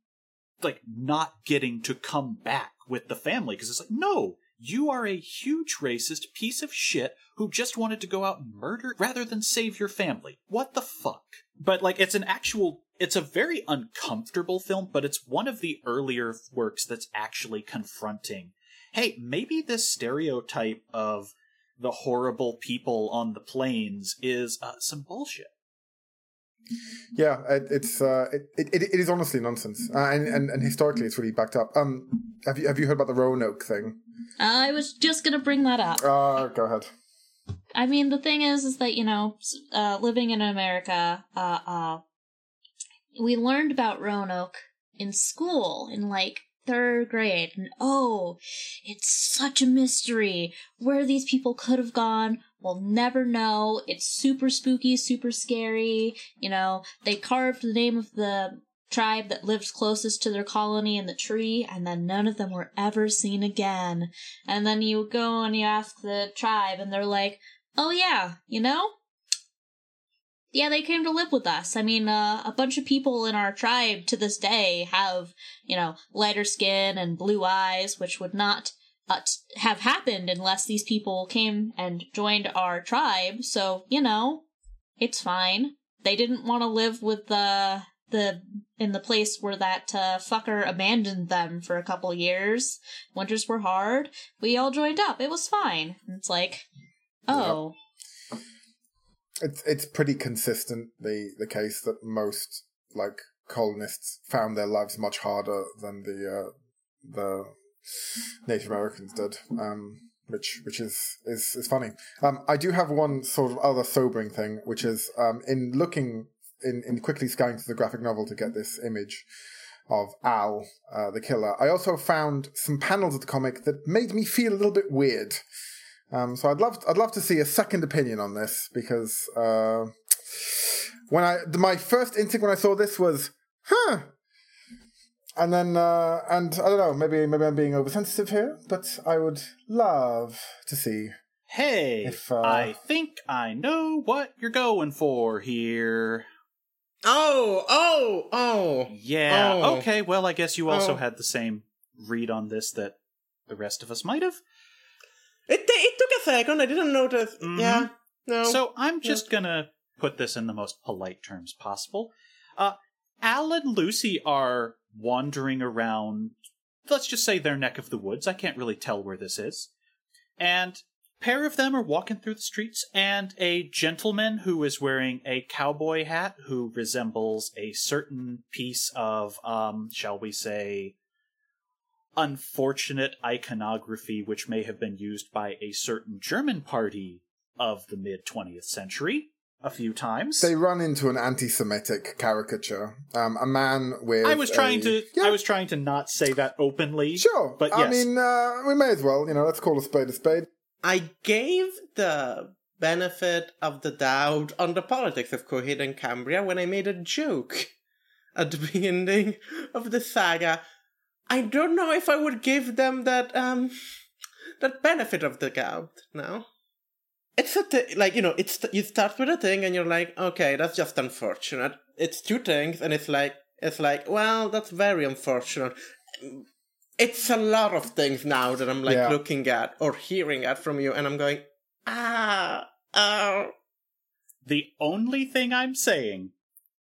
like, not getting to come back with the family because it's like, no, you are a huge racist piece of shit who just wanted to go out and murder rather than save your family. What the fuck? But like it's an actual it's a very uncomfortable film, but it's one of the earlier works that's actually confronting. Hey, maybe this stereotype of the horrible people on the plains is uh, some bullshit.
Yeah, it, it's uh, it, it it is honestly nonsense, uh, and, and and historically it's really backed up. Um, have you have you heard about the Roanoke thing?
I was just gonna bring that up.
Uh, go ahead.
I mean, the thing is, is that you know, uh, living in America, uh, uh, we learned about Roanoke in school in like third grade, and oh, it's such a mystery where these people could have gone. We'll never know. It's super spooky, super scary. You know, they carved the name of the tribe that lived closest to their colony in the tree, and then none of them were ever seen again. And then you go and you ask the tribe, and they're like, oh yeah, you know? Yeah, they came to live with us. I mean, uh, a bunch of people in our tribe to this day have, you know, lighter skin and blue eyes, which would not uh, t- have happened unless these people came and joined our tribe. So, you know, it's fine. They didn't want to live with the the in the place where that uh, fucker abandoned them for a couple years. Winters were hard. We all joined up. It was fine. It's like, oh,
It's it's pretty consistent the the case that most like colonists found their lives much harder than the uh, the Native Americans did. Um, which which is is is funny. Um, I do have one sort of other sobering thing, which is um, in looking in in quickly scanning through the graphic novel to get this image of Al, uh, the killer. I also found some panels of the comic that made me feel a little bit weird. Um, so I'd love I'd love to see a second opinion on this because uh, when I my first instinct when I saw this was huh, and then uh, and I don't know maybe maybe I'm being oversensitive here, but I would love to see.
Hey,
If, uh,
I think I know what you're going for here.
Oh, oh, oh.
Yeah.
Oh.
Okay. Well, I guess you also
Oh.
had the same read on this that the rest of us might have.
It, it took a second. I didn't notice.
Mhm.
Yeah. No.
So I'm just gonna put this in the most polite terms possible. Uh, Al and Lucy are wandering around. Let's just say their neck of the woods. I can't really tell where this is. And a pair of them are walking through the streets, and a gentleman who is wearing a cowboy hat, who resembles a certain piece of, um, shall we say, unfortunate iconography which may have been used by a certain German party of the mid 20th century a few times.
They run into an anti-Semitic caricature. Um, a man with.
I was trying
a-
to
Yeah,
I was trying to not say that openly.
sure,
but
I
yes.
mean, uh, we may as well. You know, let's call a spade a spade.
I gave the benefit of the doubt on the politics of Coheed and Cambria when I made a joke at the beginning of the saga. I don't know if I would give them that um that benefit of the doubt now. It's a th- like you know it's you start with a thing and you're like okay that's just unfortunate. It's two things and it's like it's like well that's very unfortunate. It's a lot of things now that I'm like
Yeah.
looking at or hearing at from you and I'm going ah oh
The only thing I'm saying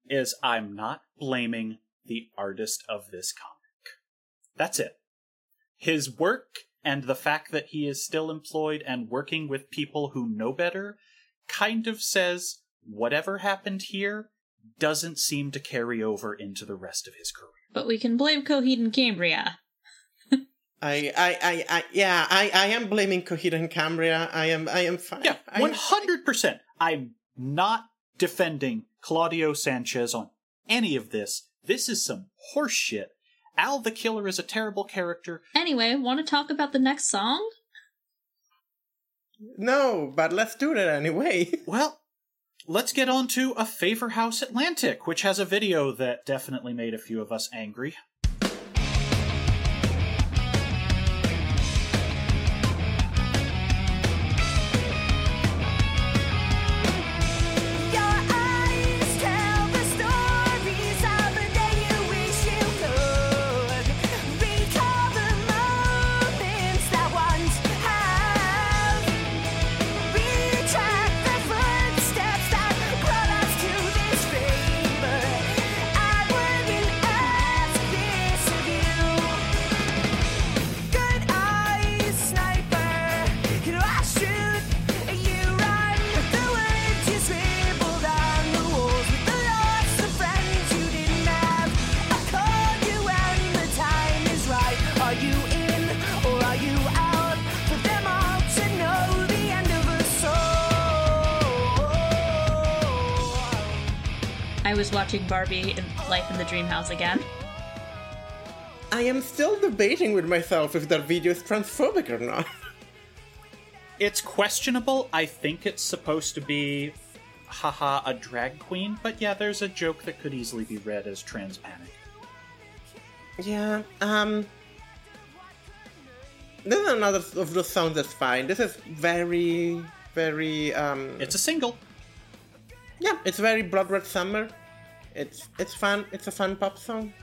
is I'm not blaming the artist of this comic. That's it. His work and the fact that he is still employed and working with people who know better kind of says whatever happened here doesn't seem to carry over into the rest of his career.
But we can blame Coheed and Cambria.
I, I, I, I, yeah, I, I am blaming Coheed and Cambria. I am, I am fine.
Yeah, one hundred percent. I'm not defending Claudio Sanchez on any of this. This is some horse shit. Al the Killer is a terrible character.
Anyway, want to talk about the next song?
No, but let's do that anyway.
Well, let's get on to A Favor House Atlantic, which has a video that definitely made a few of us angry.
Watching Barbie in Life in the Dream House again.
I am still debating with myself if that video is transphobic or not.
It's questionable. I think it's supposed to be, haha, a drag queen, but yeah, there's a joke that could easily be read as trans panic.
Yeah, um. This is another of those songs that's fine. This is very, very, um.
It's a single.
Yeah, it's very Blood Red Summer. It's it's fun. It's a fun pop song.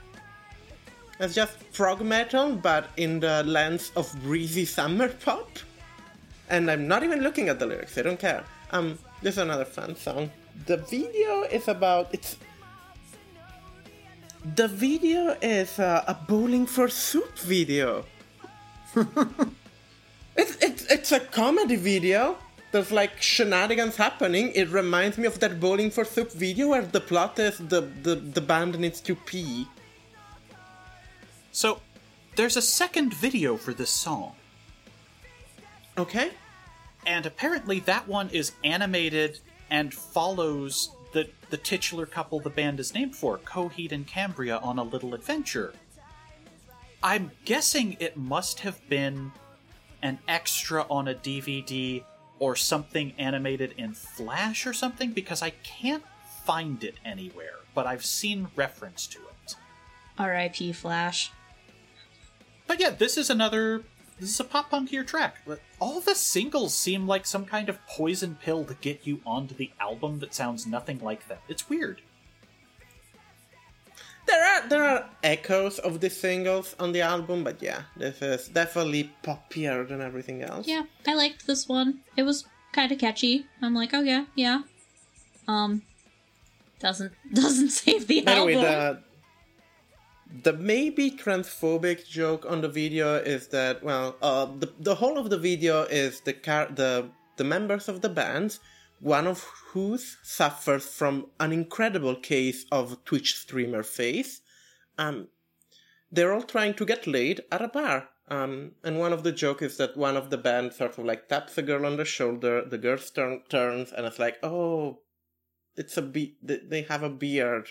It's just prog metal, but in the lens of breezy summer pop. And I'm not even looking at the lyrics. I don't care. Um, this is another fun song. The video is about it's. The video is uh, a bowling for soup video. it's, it's it's a comedy video. There's like shenanigans happening. It reminds me of that bowling for soup video where the plot is the the, the band needs to pee.
So, there's a second video for this song.
Okay.
and apparently that one is animated and follows the the titular couple the band is named for, Coheed and Cambria, on a little adventure. I'm guessing it must have been an extra on a DVD or something animated in Flash or something because I can't find it anywhere, but I've seen reference to it.
R.I.P. Flash.
But yeah, this is another. This is a pop punkier track. All the singles seem like some kind of poison pill to get you onto the album that sounds nothing like them. It's weird.
There are there are echoes of the singles on the album, but yeah, this is definitely poppier than everything else.
Yeah, I liked this one. It was kind of catchy. I'm like, oh yeah, yeah. Um, doesn't doesn't save the
Anyway,
album.
the the maybe transphobic joke on the video is that well, uh, the the whole of the video is the car the the members of the band, one of whose suffers from an incredible case of Twitch streamer face. Um, they're all trying to get laid at a bar. Um, and one of the joke is that one of the band sort of like taps a girl on the shoulder. The girl turn, turns and it's like, oh, it's a be- they have a beard.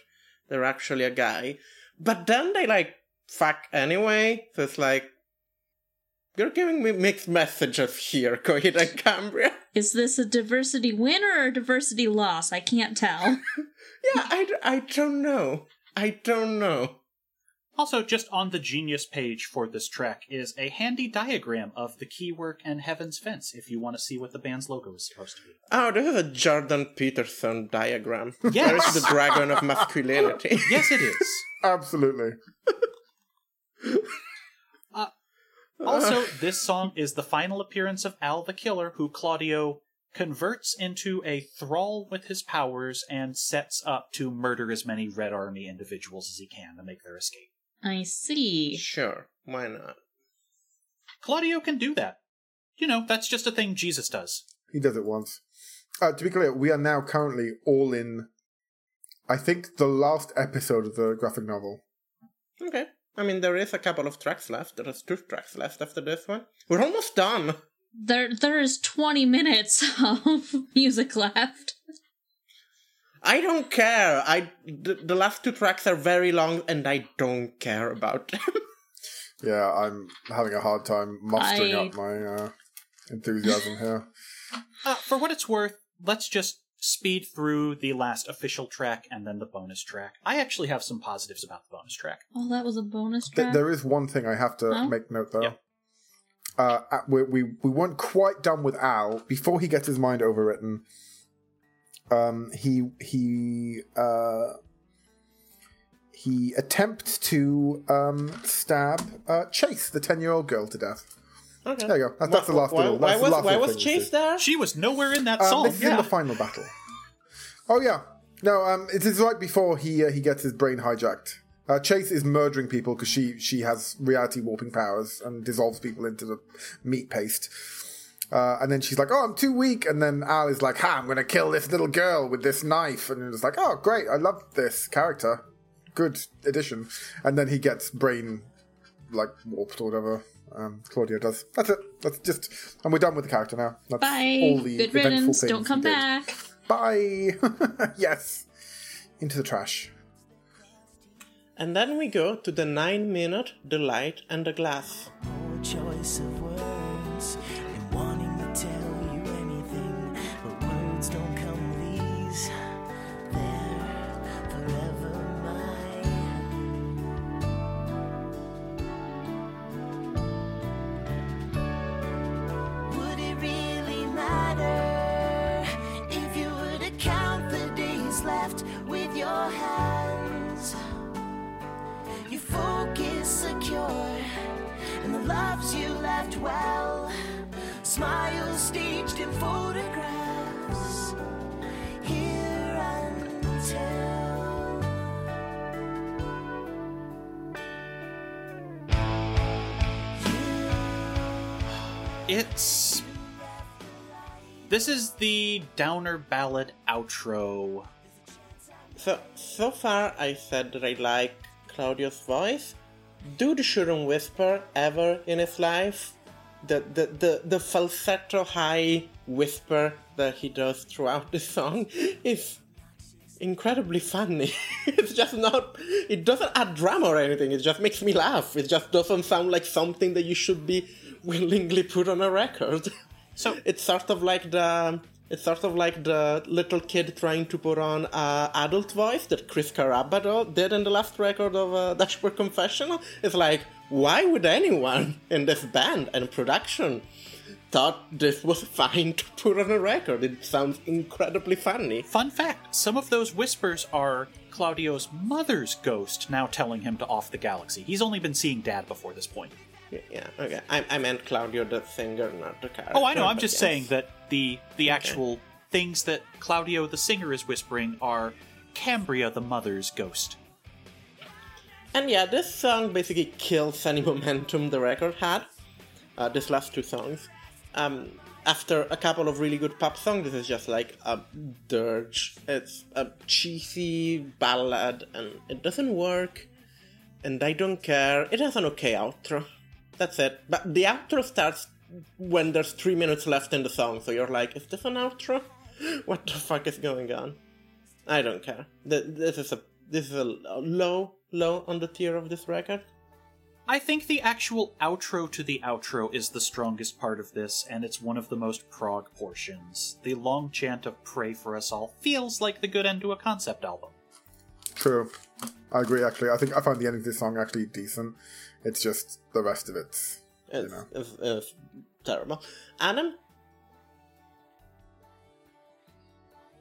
They're actually a guy. But then they like fuck anyway. So it's like you're giving me mixed messages here, Coheed and Cambria.
Is this a diversity win or a diversity loss? I can't tell.
Yeah, I, I don't know. I don't know.
Also, just on the Genius page for this track is a handy diagram of the keywork and Heaven's Fence if you want to see what the band's logo is supposed to be.
Oh, this is a Jordan Peterson diagram.
Yes.
There's the dragon of masculinity.
Yes, it is.
Absolutely.
Also, this song is the final appearance of Al the Killer, who Claudio converts into a thrall with his powers and sets up to murder as many Red Army individuals as he can to make their escape.
I see.
Sure, why not?
Claudio can do that. You know, that's just a thing Jesus does.
He does it once. Uh, to be clear, we are now currently all in, I think, the last episode of the graphic novel.
Okay. I mean, there is a couple of tracks left. There is two tracks left after this one. We're almost done.
There, there is 20 minutes of music left.
I don't care. I the, the last two tracks are very long, and I don't care about them.
Yeah, I'm having a hard time mustering
I-
up my uh, enthusiasm here.
Uh, for what it's worth, let's just speed through the last official track and then the bonus track. I actually have some positives about the bonus track.
Oh, that was a bonus
Th-
track.
there is one thing I have to
Huh?
make note though.
Yeah.
Uh, we, we we weren't quite done with Al before he gets his mind overwritten. Um, he he uh, he attempts to um, stab uh, Chase, the ten year old girl, to death.
Okay.
There you go. That's, that's the last
why,
little.
why was
the last
why was
thing
Chase there?
She was nowhere in that
Um,
song.
this is in the final battle. Oh yeah, no. Um, it is right before he uh, he gets his brain hijacked. Uh, Chase is murdering people because she she has reality warping powers and dissolves people into the meat paste. Uh, and then she's like, "Oh, I'm too weak." And then Al is like, "Ha, I'm gonna kill this little girl with this knife." And it's like, "Oh, great! I love this character. Good addition." And then he gets brain like warped or whatever. Um, Claudio does. That's it. That's just, and we're done with the character now. That's
Bye.
all the
Good riddance. Don't come back.
Bye. yes. Into the trash.
And then we go to the nine minute The Light and the Glass.
Poor
downer ballad outro.
So so far I said that I like Claudio's voice. Dude shouldn't whisper ever in his life. The the, the, the falsetto high whisper that he does throughout the song is incredibly funny. it's just not it doesn't add drama or anything, it just makes me laugh. It just doesn't sound like something that you should be willingly put on a record.
So-
it's sort of like the it's sort of like the little kid trying to put on a adult voice that Chris Carrabba did in the last record of uh, Dashboard Confessional. It's like, why would anyone in this band and production thought this was fine to put on a record? It sounds incredibly funny.
Fun fact some of those whispers are Claudio's mother's ghost now telling him to off the galaxy. He's only been seeing dad before this point.
Yeah, okay. I, I meant Claudio the singer, not the character.
Oh, I know. I'm just
yes.
saying that the the actual things that Claudio the singer is whispering are Cambria the mother's ghost.
And yeah, this song basically kills any momentum the record had. Uh, this last two songs. Um, after a couple of really good pop songs, this is just like a dirge. It's a cheesy ballad, and it doesn't work. And I don't care. It has an okay outro. That's it. But the outro starts when there's three minutes left in the song, so you're like, is this an outro? What the fuck is going on? I don't care. This is a this is a low low on the tier of this record.
I think the actual outro to the outro is the strongest part of this, and it's one of the most prog portions. The long chant of Pray for Us All feels like the good end to a concept album.
True. I agree, actually. I think I find the ending of this song actually decent. It's just the rest of it's.
It's,
know.
it's, it's terrible. Adam?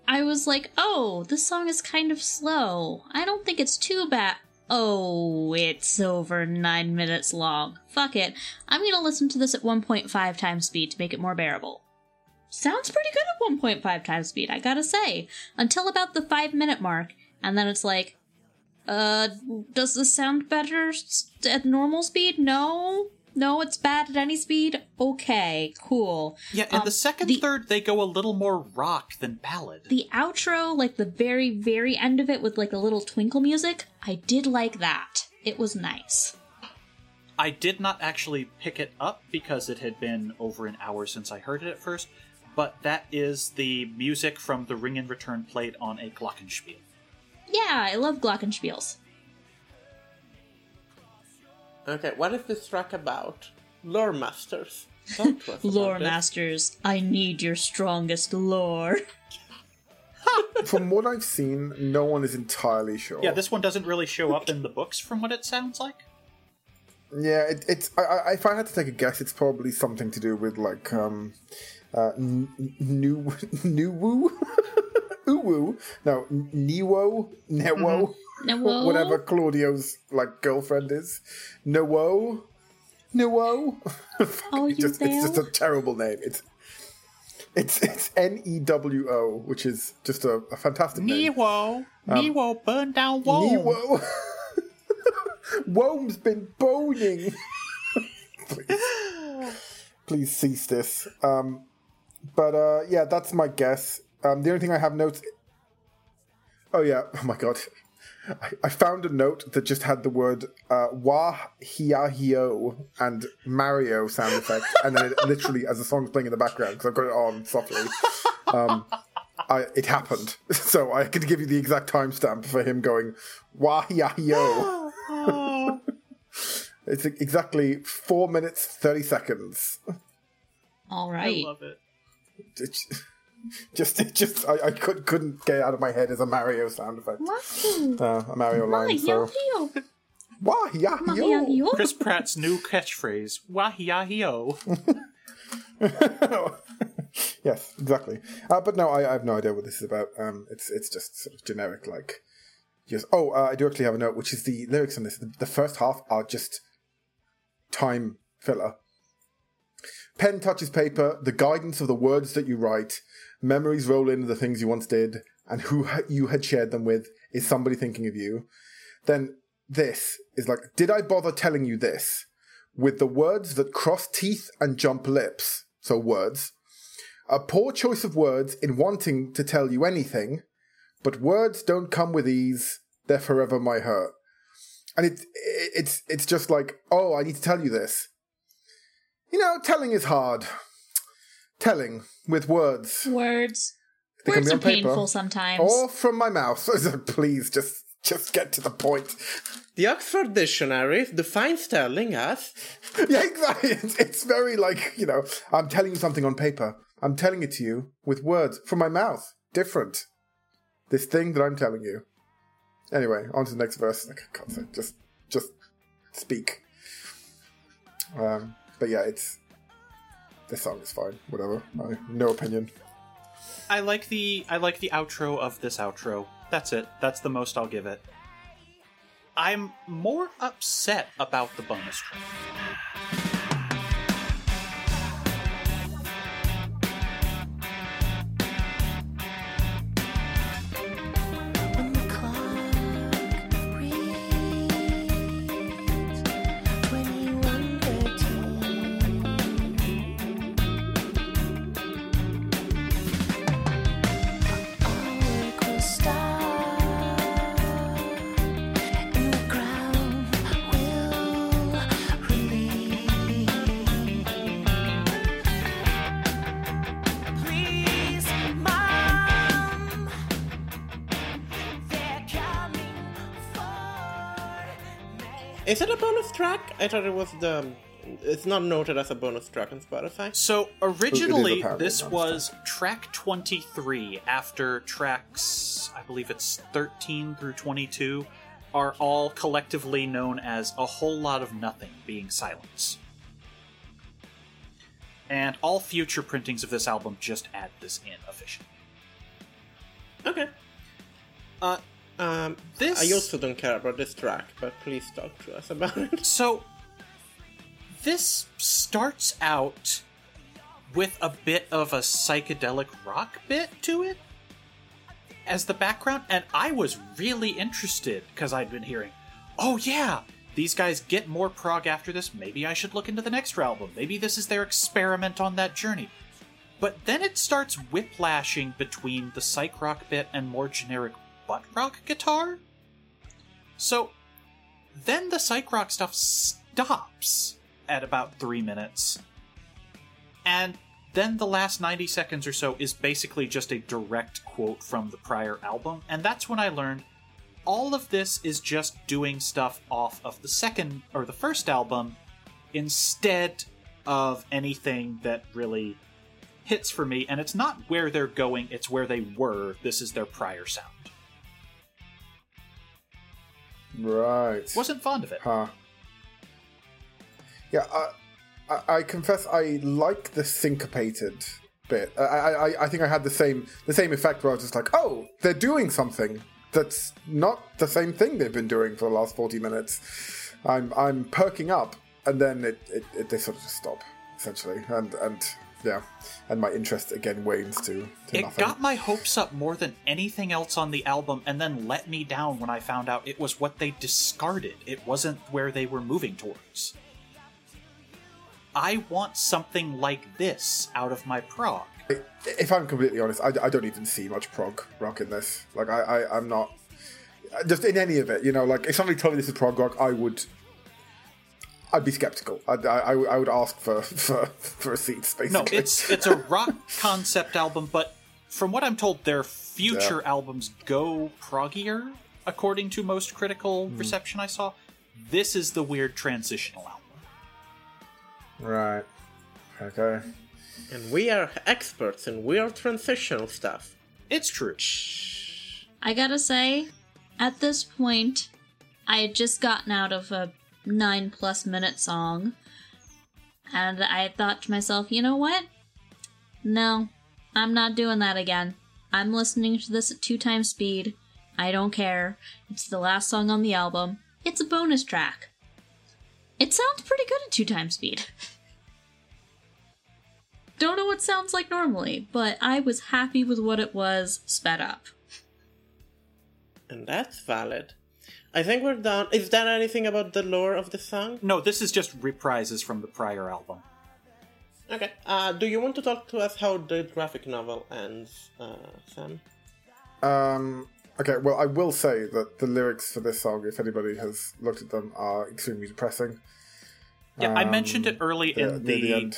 I was like, oh, this song is kind of slow. I don't think it's too bad. Oh, it's over nine minutes long. Fuck it. I'm gonna listen to this at 1.5 times speed to make it more bearable. Sounds pretty good at 1.5 times speed, I gotta say. Until about the five minute mark, and then it's like, uh, does this sound better at normal speed? No? No, it's bad at any speed? Okay, cool.
Yeah, in
Um,
the second
the-
third, they go a little more rock than ballad.
the outro, like the very, very end of it with like a little twinkle music, I did like that. It was nice.
I did not actually pick it up because it had been over an hour since I heard it at first, but that is the music from the Ring in Return played on a Glockenspiel.
Yeah, I love Glockenspiels.
Okay, what is this track about? Lore Masters. Talk to us about
Lore. Masters, I need your strongest lore.
From what I've seen, no one is entirely sure.
Yeah, this one doesn't really show up in the books from what it sounds like.
Yeah, it, it's. I, I, if I had to take a guess, it's probably something to do with like um, uh, n- n- new Nuwu, Uwu, no, Niwo, Newo,
Newo?
whatever Claudio's like girlfriend is, Newo, Newo.
Oh, you
just, it's just a terrible name. It's it's it's N E W O, which is just a, a fantastic name.
Newo, Newo, burn down wall.
Newo. Wome's been boning. Please. Please cease this. Um, but uh, yeah, that's my guess. Um, the only thing I have notes. Oh yeah! Oh my god! I, I found a note that just had the word uh, "wah hia hio" and Mario sound effect, and then it literally, as the song's playing in the background, because I've got it on softly, um, I, it happened. So I could give you the exact timestamp for him going "wah hia hio." It's exactly four minutes thirty seconds.
All right.
I love it.
It's just, it just, I, I could, couldn't get it out of my head as a Mario sound effect, uh, a Mario line. So, wah yeah yo.
Chris Pratt's new catchphrase, Wahia-hio.
yes, exactly. Uh, but no, I, I have no idea what this is about. Um, it's it's just sort of generic, like just. Oh, uh, I do actually have a note, which is the lyrics on this. The, the first half are just time filler. Pen touches paper, the guidance of the words that you write, memories roll into the things you once did, and who you had shared them with is somebody thinking of you. Then this is like, did I bother telling you this? With the words that cross teeth and jump lips, so words. A poor choice of words in wanting to tell you anything, but words don't come with ease, they're forever my hurt. And it's it's, it's just like, oh, I need to tell you this. You know, telling is hard. Telling with words.
Words.
They
Words are
paper.
painful sometimes.
Or from my mouth. Please, just just get to the point.
The Oxford Dictionary defines telling as
Yeah, exactly. It's, it's very like, you know, I'm telling you something on paper. I'm telling it to you with words from my mouth. Different. This thing that I'm telling you. Anyway, on to the next verse. Like, God's sake, just, just speak. Um, but yeah, it's. This song is fine. Whatever. I, no opinion.
I like the I like the outro of this outro. That's it. That's the most I'll give it. I'm more upset about the bonus track.
Track? I thought it was the. It's not noted as a bonus track on Spotify.
So originally, this was track 23 after tracks, I believe it's 13 through 22, are all collectively known as A Whole Lot of Nothing Being Silence. And all future printings of this album just add this in officially.
Okay.
Uh,
Um,
This-
I also don't care about this track, but please talk to us about it.
So, this starts out with a bit of a psychedelic rock bit to it as the background, and I was really interested because I'd been hearing, oh yeah, these guys get more prog after this. Maybe I should look into the next album. Maybe this is their experiment on that journey. But then it starts whiplashing between the psych rock bit and more generic butt rock guitar. So then the psych rock stuff stops at about three minutes. And then the last 90 seconds or so is basically just a direct quote from the prior album. And that's when I learned all of this is just doing stuff off of the second or the first album instead of anything that really hits for me. And it's not where they're going, it's where they were. This is their prior sound.
Right.
Wasn't fond of it.
Huh. Yeah, I, I, I confess I like the syncopated bit. I, I, I- think I had the same the same effect where I was just like, oh, they're doing something that's not the same thing they've been doing for the last forty minutes. I'm I'm perking up, and then it, it, it they sort of just stop essentially, and and yeah, and my interest again wanes to, to
It
nothing.
got my hopes up more than anything else on the album, and then let me down when I found out it was what they discarded. It wasn't where they were moving towards. I want something like this out of my prog.
if I'm completely honest, I, I don't even see much prog rock in this. Like, I, I, I'm not. Just in any of it, you know, like, if somebody told me this is prog rock, I would. I'd be skeptical. I'd, I, I, I would ask for, for, for receipts, basically.
No, it's it's a rock concept album, but from what I'm told, their future albums go proggier, according to most critical hmm. reception I saw. This is the weird transitional album.
Right. Okay.
And we are experts in weird transitional stuff.
It's true.
I gotta say, at this point, I had just gotten out of a nine plus minute song, and I thought to myself, you know what? No, I'm not doing that again. I'm listening to this at two times speed. I don't care. It's the last song on the album. It's a bonus track. It sounds pretty good at two times speed. Don't know what sounds like normally, but I was happy with what it was sped up.
And that's valid. I think we're done. Is there anything about the lore of the song?
No, this is just reprises from the prior album.
Okay. Uh, do you want to talk to us how the graphic novel ends, uh, Sam?
Um, okay, well, I will say that the lyrics for this song, if anybody has looked at them, are extremely depressing.
Yeah, I mentioned it early
Yeah,
in the,
the end.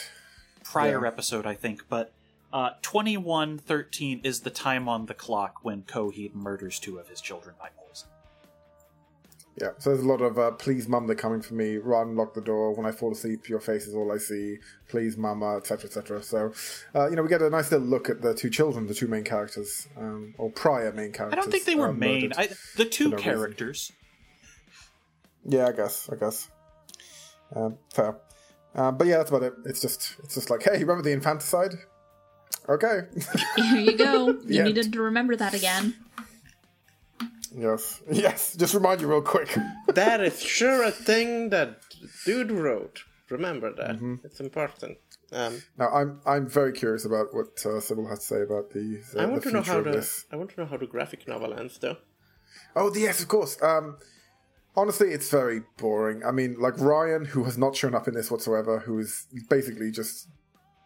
prior
Yeah.
episode, I think, but uh, 2113 is the time on the clock when Coheed murders two of his children by poison.
Yeah, so there's a lot of uh, please mum, they're coming for me. Run, lock the door. When I fall asleep, your face is all I see. Please, mama, etc., etc. So, uh, you know, we get a nice little look at the two children, the two main characters, um, or prior main characters.
I don't think they were
uh,
main. I, the two
no reason.
characters.
Yeah, I guess, I guess. Um, fair. Um, but yeah, that's about it. It's just, it's just like, hey, remember the infanticide? Okay.
Here you go. You
Yeah.
needed to remember that again.
Yes, yes. Just remind you real quick.
that is sure a thing that dude wrote. Remember that.
Mm-hmm.
It's important. Um,
now, I'm, I'm very curious about what uh, Sybil has to say about the. Uh,
I want
the
to know how the
this.
I want to know how the graphic novel ends, though.
Oh, yes, of course. Um, honestly, it's very boring. I mean, like Ryan, who has not shown up in this whatsoever, who is basically just,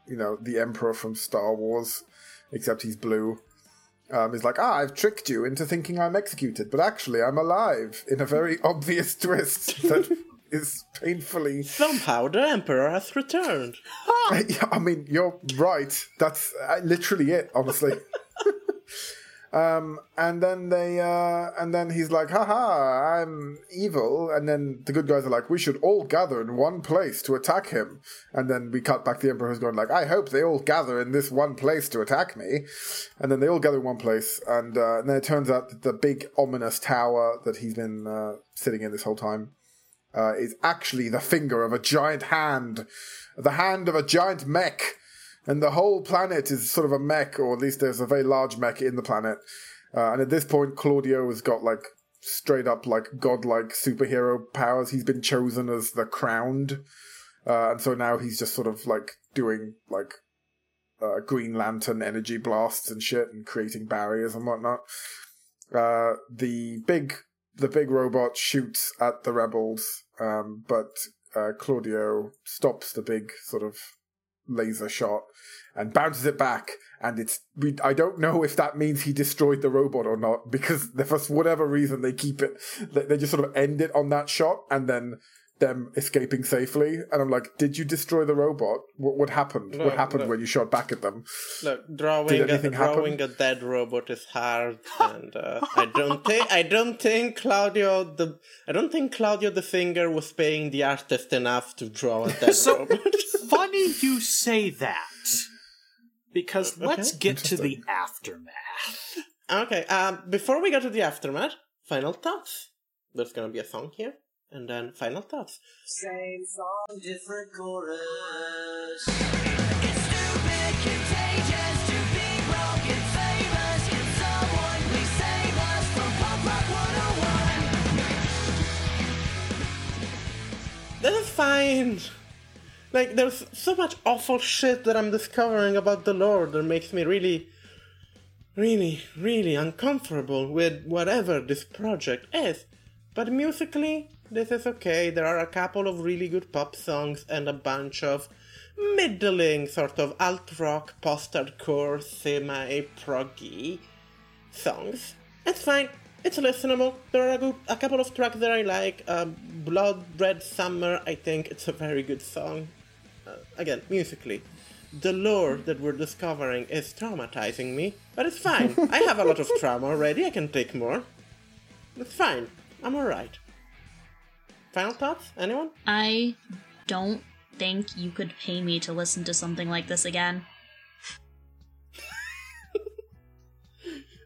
you know, the Emperor from Star Wars, except he's blue. Um, is like, ah, I've tricked you into thinking I'm executed, but actually I'm alive in a very obvious twist that is painfully.
Somehow the Emperor has returned.
I mean, you're right. That's uh, literally it, honestly. Um, and then they, uh, and then he's like, haha, I'm evil. And then the good guys are like, we should all gather in one place to attack him. And then we cut back the Emperor who's going like, I hope they all gather in this one place to attack me. And then they all gather in one place. And, uh, and then it turns out that the big ominous tower that he's been, uh, sitting in this whole time, uh, is actually the finger of a giant hand. The hand of a giant mech and the whole planet is sort of a mech, or at least there's a very large mech in the planet. Uh, and at this point, Claudio has got like straight up like godlike superhero powers. He's been chosen as the crowned, uh, and so now he's just sort of like doing like uh, Green Lantern energy blasts and shit, and creating barriers and whatnot. Uh, the big the big robot shoots at the rebels, um, but uh, Claudio stops the big sort of laser shot and bounces it back. And it's we, i don't know if that means he destroyed the robot or not because for whatever reason they keep it they, just sort of end it on that shot and then them escaping safely. And i'm like did you destroy the robot? What, what happened?
No,
what happened
no.
when you shot back at them?
Look, drawing a, drawing a dead robot is hard, and uh, I don't think I don't think Claudio the I don't think Claudio the finger was paying the artist enough to draw a dead
So-
robot.
Funny you say that. Because let's get to the aftermath.
okay, um, before we go to the aftermath, final thoughts. There's gonna be a song here, and then final thoughts.
Same song, different chorus. It's stupid, contagious, too big, broken, famous. Can someone please save us from Pop Rock 101?
This is fine. Like, there's so much awful shit that I'm discovering about the lore that makes me really, really, really uncomfortable with whatever this project is. But musically, this is okay. There are a couple of really good pop songs and a bunch of middling sort of alt rock, post hardcore, semi proggy songs. It's fine. It's listenable. There are a, good, a couple of tracks that I like. Um, Blood Red Summer, I think it's a very good song. Again, musically. The lore that we're discovering is traumatizing me, but it's fine. I have a lot of trauma already. I can take more. It's fine. I'm alright. Final thoughts? Anyone?
I don't think you could pay me to listen to something like this again.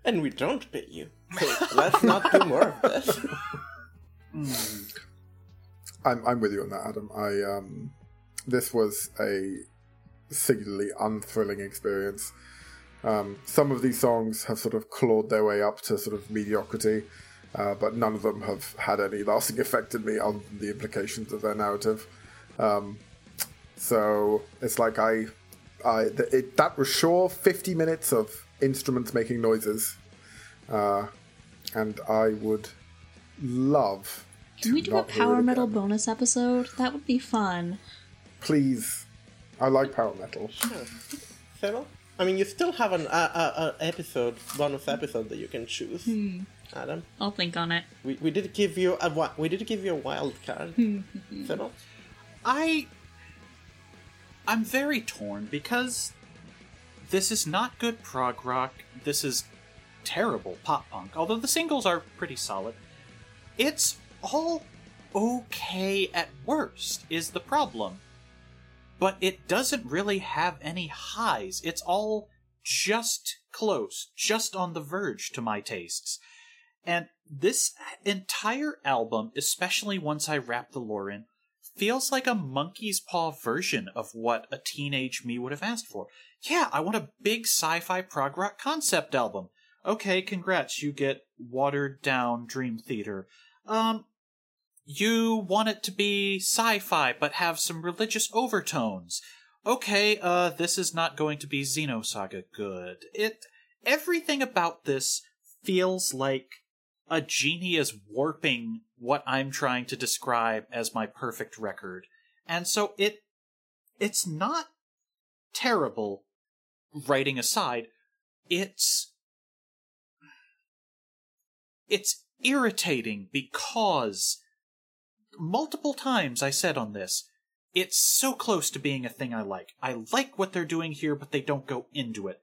And we don't pay you. So let's not do more of this.
I'm I'm with you on that, Adam. I um, this was a singularly unthrilling experience. Um, some of these songs have sort of clawed their way up to sort of mediocrity, uh, but none of them have had any lasting effect on me on the implications of their narrative. Um, so it's like I, I th- it, that was sure 50 minutes of instruments making noises, uh, and I would love.
Can we do a power metal bonus episode? That would be fun.
Please, I like power metal.
Cyril? I mean, you still have an uh, uh, uh, episode, bonus episode that you can choose, Adam.
I'll think on it.
We, we did give you a wi- we did give you a wild card, Cyril.
I I'm very torn because this is not good prog rock. This is terrible pop punk. Although the singles are pretty solid. It's all okay at worst is the problem. But it doesn't really have any highs. It's all just close, just on the verge to my tastes. And this entire album, especially once I wrap the lore in, feels like a monkey's paw version of what a teenage me would have asked for. Yeah, I want a big sci-fi prog rock concept album. Okay, congrats, you get watered down Dream Theater. Um, you want it to be sci-fi but have some religious overtones. Okay, uh, this is not going to be Xenosaga good. It everything about this feels like a genie is warping what I'm trying to describe as my perfect record. And so it it's not terrible writing aside. It's it's irritating because multiple times I said on this, it's so close to being a thing I like. I like what they're doing here, but they don't go into it.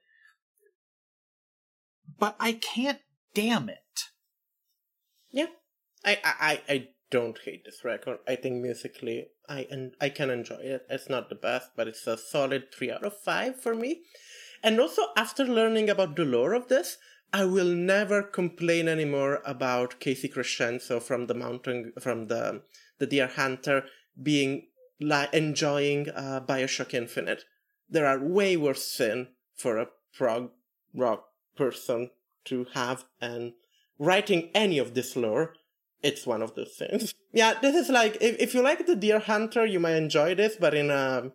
but I can't damn it.
Yeah, I, I, I don't hate this record. I think musically, I and I can enjoy it. It's not the best, but it's a solid three out of five for me. And also, after learning about the lore of this, I will never complain anymore about Casey Crescenzo from the mountain from the the Dear Hunter being li- enjoying uh, Bioshock Infinite. There are way worse sin for a prog rock person to have, and writing any of this lore, it's one of those things. Yeah, this is like if, if you like the Dear Hunter, you might enjoy this, but in a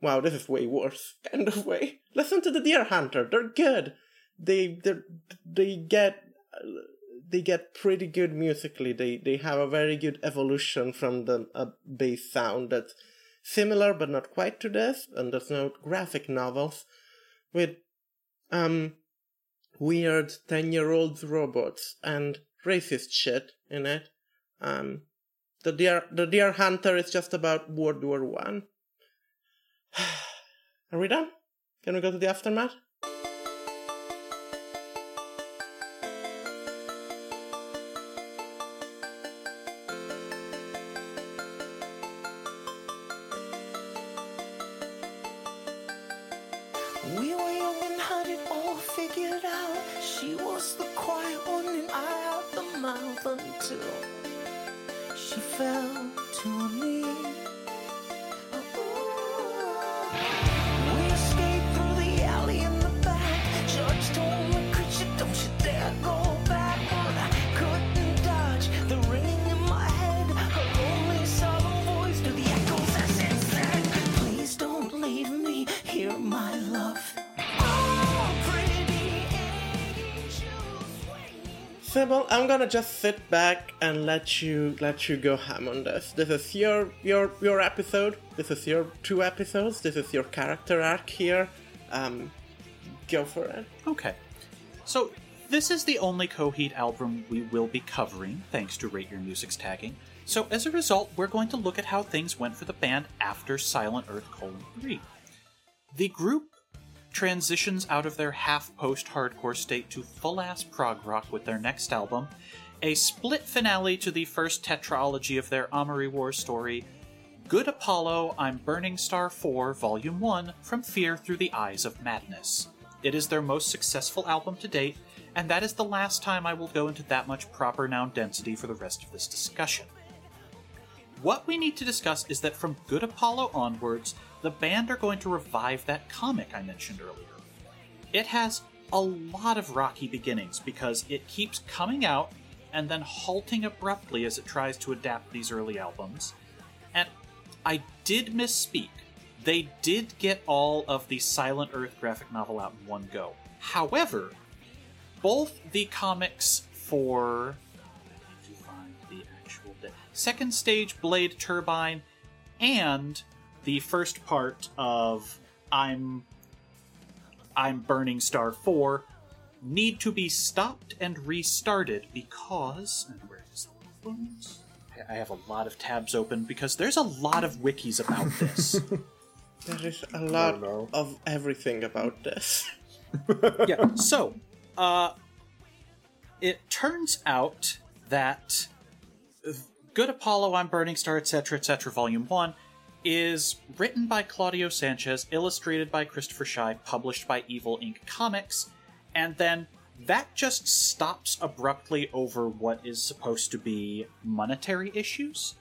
wow, this is way worse kind of way. Listen to the Dear Hunter; they're good. They they they get they get pretty good musically. They they have a very good evolution from the bass sound that's similar but not quite to this. And there's no graphic novels with um weird ten year old robots and racist shit in it. Um, the Dear the Dear Hunter is just about World War One. Are we done? Can we go to the aftermath? Sybil, I'm gonna just sit back and let you let you go ham on this. This is your your your episode. This is your two episodes. This is your character arc here. Um, go for it.
Okay. So, this is the only Coheed album we will be covering, thanks to Rate Your Music's tagging. So, as a result, we're going to look at how things went for the band after Silent Earth colon 3. The group transitions out of their half post hardcore state to full ass prog rock with their next album, a split finale to the first tetralogy of their Amory War story, Good Apollo, I'm Burning Star 4, Volume 1, From Fear Through the Eyes of Madness. It is their most successful album to date, and that is the last time I will go into that much proper noun density for the rest of this discussion. What we need to discuss is that from Good Apollo onwards, the band are going to revive that comic I mentioned earlier. It has a lot of rocky beginnings because it keeps coming out and then halting abruptly as it tries to adapt these early albums. And I did misspeak. They did get all of the Silent Earth graphic novel out in one go. However, both the comics for second stage Blade Turbine and the first part of I'm I'm Burning Star 4 need to be stopped and restarted because and where is the ones? I- I have a lot of tabs open because there's a lot of wikis about this.
There is a lot
no.
of everything about this.
yeah. So, uh, it turns out that Good Apollo, I'm Burning Star, etc., etc., Volume 1 is written by Claudio Sanchez, illustrated by Christopher Shy, published by Evil Ink Comics, and then that just stops abruptly over what is supposed to be monetary issues.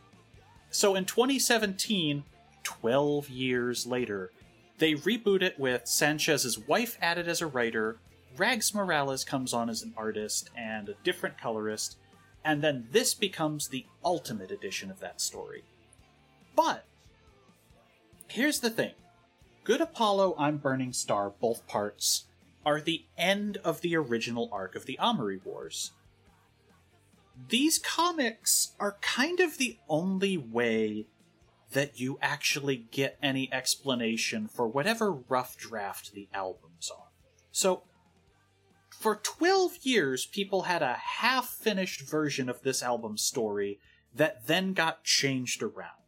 So in 2017, 12 years later, they reboot it with Sanchez's wife added as a writer, Rags Morales comes on as an artist and a different colorist, and then this becomes the ultimate edition of that story. But here's the thing Good Apollo, I'm Burning Star, both parts, are the end of the original arc of the Amory Wars. These comics are kind of the only way that you actually get any explanation for whatever rough draft the albums are. So, for 12 years, people had a half finished version of this album's story that then got changed around.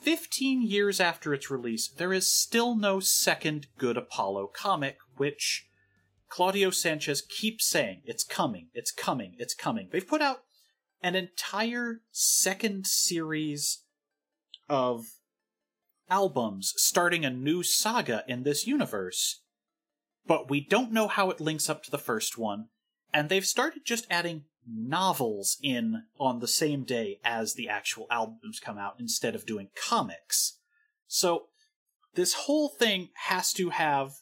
15 years after its release, there is still no second Good Apollo comic, which Claudio Sanchez keeps saying, it's coming, it's coming, it's coming. They've put out an entire second series of albums starting a new saga in this universe, but we don't know how it links up to the first one, and they've started just adding novels in on the same day as the actual albums come out instead of doing comics. So this whole thing has to have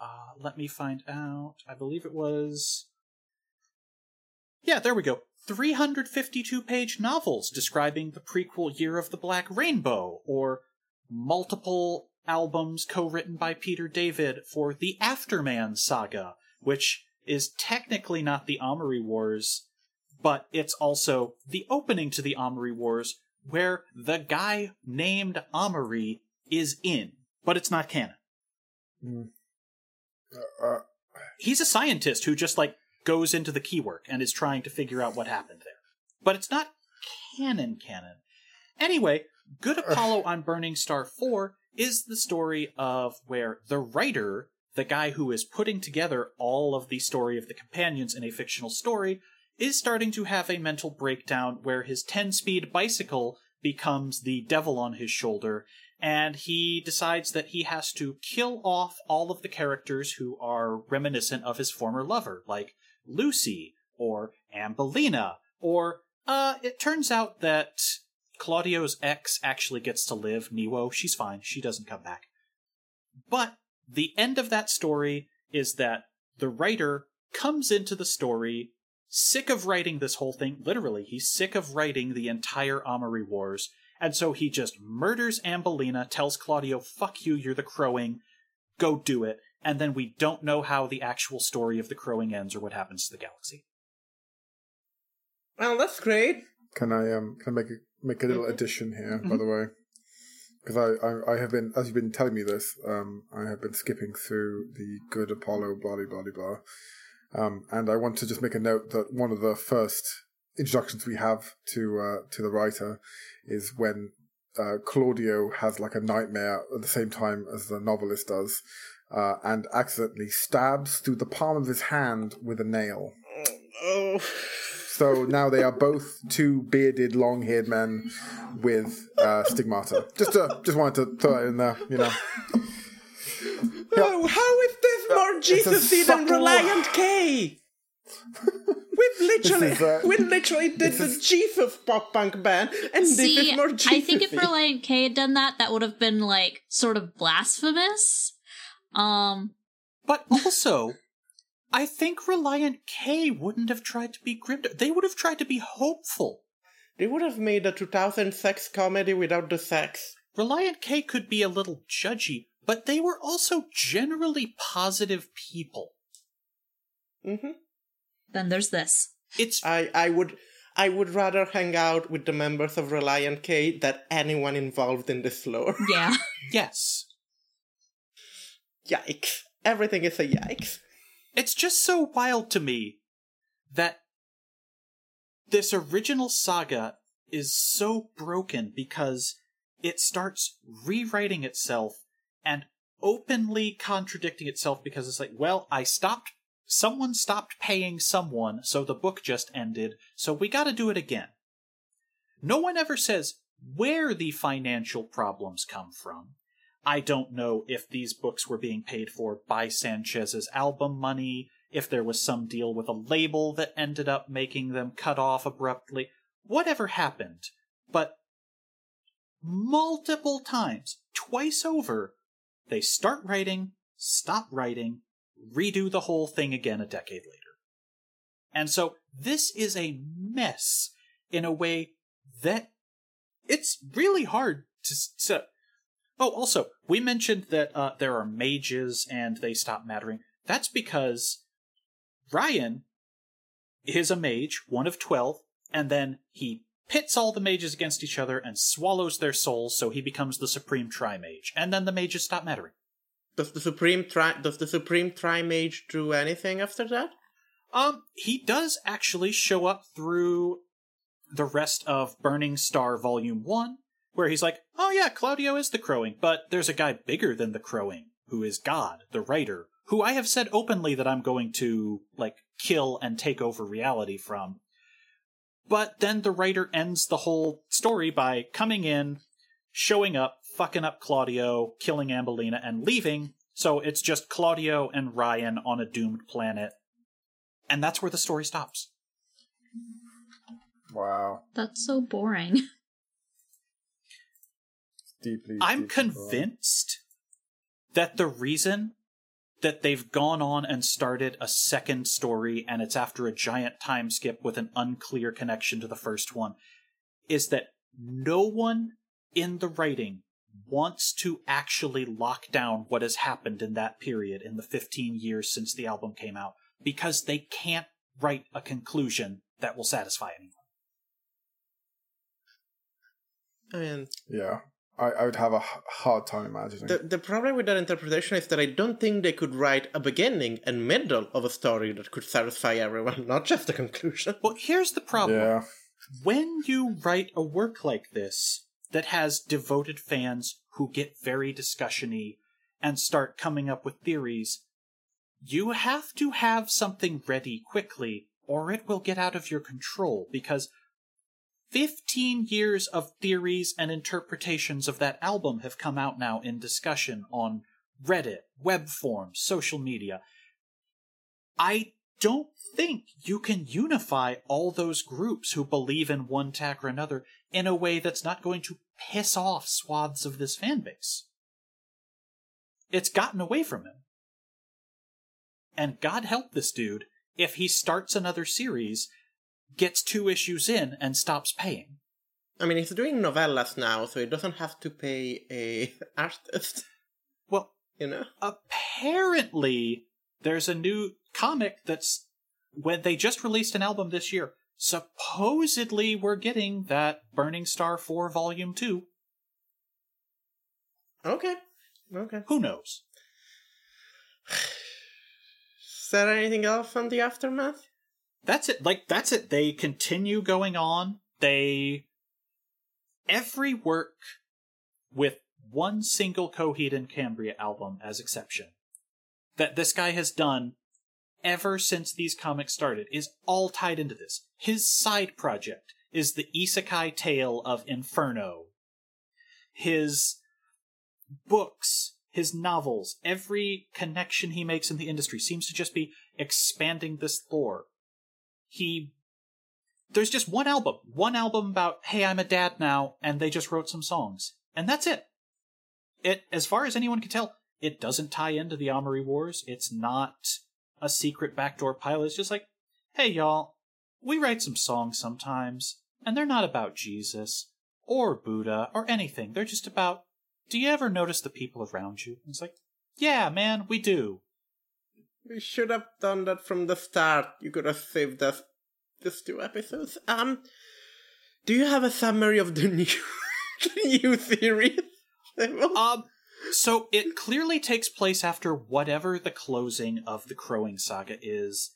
uh, let me find out. I believe it was. Yeah, there we go. 352 page novels describing the prequel Year of the Black Rainbow, or multiple albums co written by Peter David for the Afterman saga, which is technically not the Amory Wars, but it's also the opening to the Amory Wars, where the guy named Amory is in, but it's not canon.
Uh,
he's a scientist who just like goes into the keywork and is trying to figure out what happened there. But it's not canon canon. Anyway, Good Apollo on Burning Star 4 is the story of where the writer, the guy who is putting together all of the story of the companions in a fictional story, is starting to have a mental breakdown where his 10 speed bicycle becomes the devil on his shoulder and he decides that he has to kill off all of the characters who are reminiscent of his former lover, like Lucy or Ambellina, or uh, it turns out that Claudio's ex actually gets to live, Niwo. She's fine. She doesn't come back. But the end of that story is that the writer comes into the story sick of writing this whole thing. Literally, he's sick of writing the entire Amory Wars. And so he just murders Ambellina, tells Claudio, fuck you, you're the crowing, go do it. And then we don't know how the actual story of the crowing ends or what happens to the galaxy.
Well, that's great.
Can I um can I make a make a little addition here, by the way? Because I, I I have been as you've been telling me this, um I have been skipping through the good Apollo blah blah blah blah. Um and I want to just make a note that one of the first introductions we have to uh to the writer is when uh Claudio has like a nightmare at the same time as the novelist does, uh, and accidentally stabs through the palm of his hand with a nail.
Oh,
So now they are both two bearded, long-haired men with uh, stigmata. Just, uh, just wanted to throw that in there, you know.
Oh how is this more
it's a
Jesus-y than Relient K? We've literally,
This is, uh,
we literally did the Jesus pop punk band, and this
See,
is more Jesus-y.
I think if Relient K had done that, that would have been like sort of blasphemous. Um,
But also, I think Relient K wouldn't have tried to be grim. They would have tried to be hopeful.
They would have made a 2000 sex comedy without the sex.
Relient K could be a little judgy, but they were also generally positive people.
Mm-hmm.
then there's this.
It's
I, I would I would rather hang out with the members of Relient K than anyone involved in this lore.
Yeah.
yes.
yikes. Everything is a yikes.
It's just so wild to me that this original saga is so broken because it starts rewriting itself and openly contradicting itself because it's like, well, I stopped, someone stopped paying someone, so the book just ended, so we gotta do it again. No one ever says where the financial problems come from. I don't know if these books were being paid for by Sanchez's album money, if there was some deal with a label that ended up making them cut off abruptly, whatever happened. But multiple times, twice over, they start writing, stop writing, redo the whole thing again a decade later. And so this is a mess in a way that it's really hard to set. Oh, also, we mentioned that uh, there are mages and they stop mattering. That's because Ryan is a mage, one of 12, and then he pits all the mages against each other and swallows their souls so he becomes the supreme tri-mage. And then the mages stop mattering.
Does the Supreme Tri does the Supreme Tri-Mage do anything after that?
Um, he does actually show up through the rest of Burning Star Volume 1, where he's like, oh yeah, Claudio is the crowing, but there's a guy bigger than the crowing, who is God, the writer, who I have said openly that I'm going to like kill and take over reality from. But then the writer ends the whole story by coming in, showing up, fucking up Claudio, killing Ambellina, and leaving. So it's just Claudio and Ryan on a doomed planet. And that's where the story stops.
Wow.
That's so boring.
Deeply.
I'm
deeply boring.
convinced that the reason that they've gone on and started a second story and it's after a giant time skip with an unclear connection to the first one is that no one in the writing wants to actually lock down what has happened in that period in the 15 years since the album came out because they can't write a conclusion that will satisfy anyone.
I mean,
Yeah. I, I would have a hard time imagining.
the, the problem with that interpretation is that I don't think they could write a beginning and middle of a story that could satisfy everyone, not just a conclusion.
Well, here's the problem.
yeah.
when you write a work like this that has devoted fans who get very discussiony and start coming up with theories, you have to have something ready quickly or it will get out of your control because 15 years of theories and interpretations of that album have come out now in discussion on Reddit, web forums, social media. I don't think you can unify all those groups who believe in one tack or another in a way that's not going to piss off swaths of this fan base. It's gotten away from him. And God help this dude if he starts another series, gets two issues in, and stops paying.
I mean, he's doing novellas now, so he doesn't have to pay a artist,
Well,
you know?
apparently there's a new comic that's when they just released an album this year. Supposedly we're getting that Burning Star 4 Volume 2.
Okay. Okay.
Who knows?
Is there anything else on the aftermath?
That's it. Like that's it. They continue going on. They every work with one single Coheed and Cambria album as exception that this guy has done ever since these comics started is all tied into this. His side project is the isekai tale of Inferno. His books, his novels, every connection he makes in the industry seems to just be expanding this lore. He there's just one album, one album about hey, I'm a dad now, and they just wrote some songs, and that's it. It, as far as anyone can tell, it doesn't tie into the Amory Wars. It's not a secret backdoor pilot. It's just like, hey, y'all, we write some songs sometimes, and they're not about Jesus or Buddha or anything. They're just about, do you ever notice the people around you? It's like, yeah, man, we do.
We should have done that from the start. You could have saved us just two episodes. Um, do you have a summary of the new, the new series?
Um, so it clearly takes place after whatever the closing of the Crowing Saga is.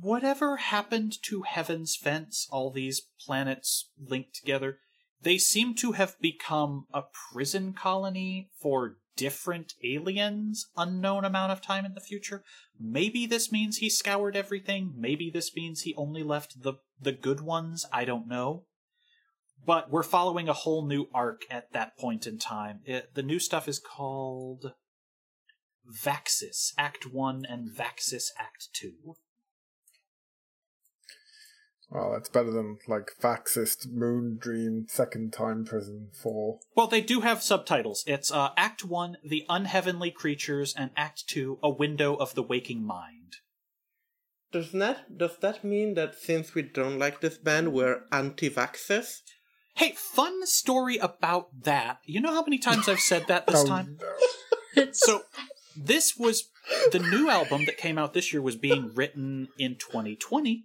Whatever happened to Heaven's Fence, all these planets linked together, they seem to have become a prison colony for different aliens unknown amount of time in the future. Maybe this means he scoured everything. Maybe this means he only left the the good ones. I don't know. But we're following a whole new arc at that point in time. It, the new stuff is called Vaxis Act 1 and Vaxis Act 2.
Well, that's better than like Faxist Moon Dream Second Time Prison Four.
Well, they do have subtitles. It's uh, Act 1, The Unheavenly Creatures, and Act 2, A Window of the Waking Mind.
Does that does that mean that since we don't like this band, we're anti-vaxxers?
Hey, fun story about that. You know how many times I've said that this
Oh,
time?
no.
So, this was the new album that came out this year was being written in 2020,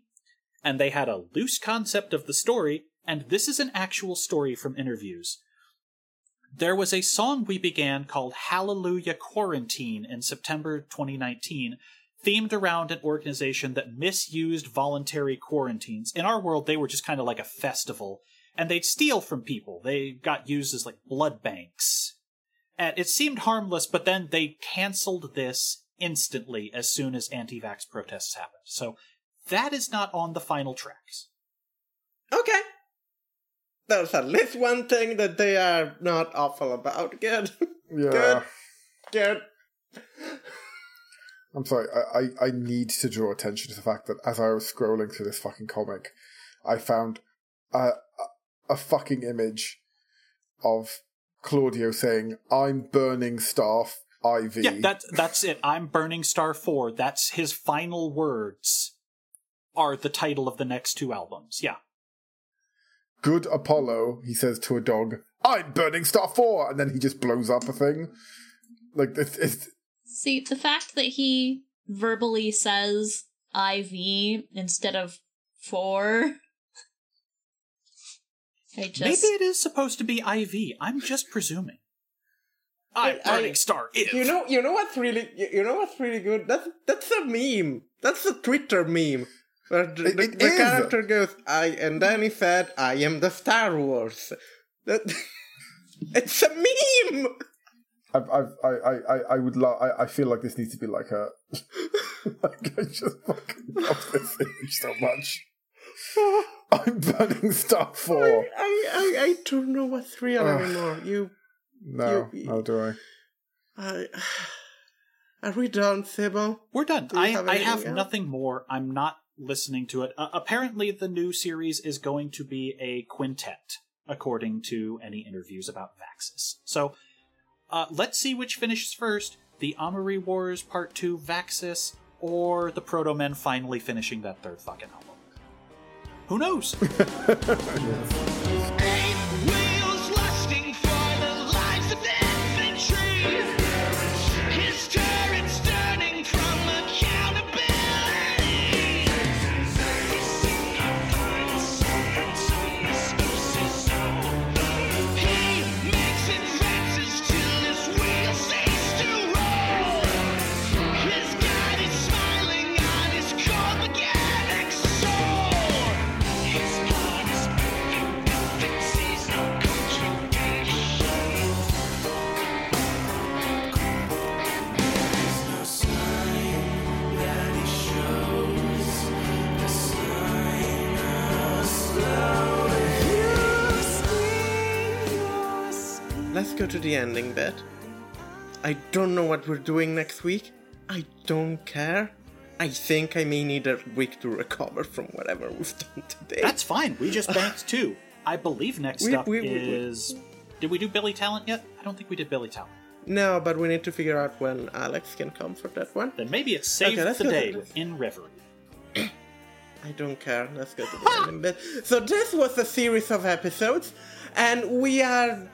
and they had a loose concept of the story, and this is an actual story from interviews. There was a song we began called Hallelujah Quarantine in September 2019, themed around an organization that misused voluntary quarantines. In our world, they were just kind of like a festival, and they'd steal from people. They got used as like blood banks And it seemed harmless, but then they canceled this instantly as soon as anti vax protests happened. So that is not on the final tracks.
Okay. There's at least one thing that they are not awful about. Good.
Yeah.
Good. Good.
I'm sorry. I, I, I need to draw attention to the fact that as I was scrolling through this fucking comic, I found a, a, a fucking image of Claudio saying, I'm burning staff IV.
Yeah, that, that's it. I'm Burning Star 4. That's his final words are the title of the next two albums. Yeah.
Good Apollo, he says to a dog, I'm burning star 4! And then he just blows up a thing. Like, it's, it's
See, the fact that he verbally says IV instead of four. I just.
Maybe it is supposed to be IV. I'm just presuming. I'm
I-
Burning Star. If.
You know, you know what's really, you you know what's really good. That's that's a meme. That's a Twitter meme where the,
It- it
the
is.
character goes, "I," and then he said, "I am the Star Wars." That it's a meme.
I've, I've, I, I, I- I would love. I, I feel like this needs to be like a. like I just fucking love this image so much. I'm burning star four.
I, I, I don't know what's real
Ugh.
anymore. You,
No,
You-
how do I?
I, are we done, Sybil?
We're done.
Do
I
have
I have
else?
nothing more. I'm not listening to it. Uh, apparently, the new series is going to be a quintet, according to any interviews about Vaxis. So, uh, let's see which finishes first: the Amory Wars Part Two Vaxis, or the Protomen finally finishing that third fucking album. Who knows?
Eight
Let's go to the ending bit. I don't know what we're doing next week. I don't care. I think I may need a week to recover from whatever we've done today.
That's fine. We just banked two. I believe next
We-
up
we- we-
is. Did we do Billy Talent yet? I don't think we did Billy Talent.
no, but we need to figure out when Alex can come for that one.
Then maybe it's Save
Okay,
the Day In Reverie.
I don't care. Let's go to the ending bit. So this was a series of episodes, and we are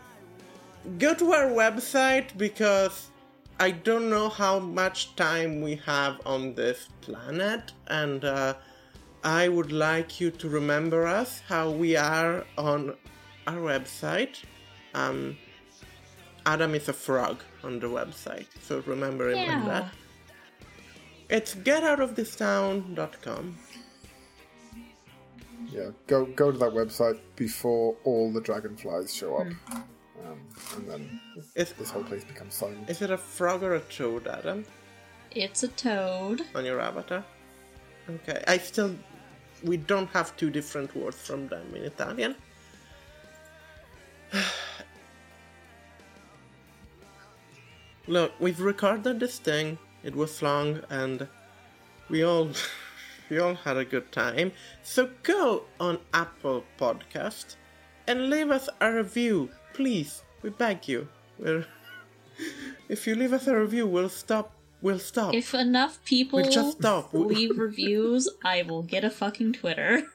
go to our website because I don't know how much time we have on this planet, and uh, I would like you to remember us how we are on our website. Um, Adam is a frog on the website, so remember him with
Yeah.
that. It's getoutofThistown.com.
Yeah, go go to that website before all the dragonflies show up, um, and then
Is,
this whole place becomes silent.
is it a frog or a toad, Adam,
It's a toad.
on your avatar? Okay, I still. We don't have two different words from them in Italian. Look, we've recorded this thing. It was long, and we all we all had a good time. So go on Apple Podcast and leave us a review, please. We beg you. We're, if you leave us a review, we'll stop. We'll stop.
If enough people
We'll just stop.
leave reviews, I will get a fucking Twitter.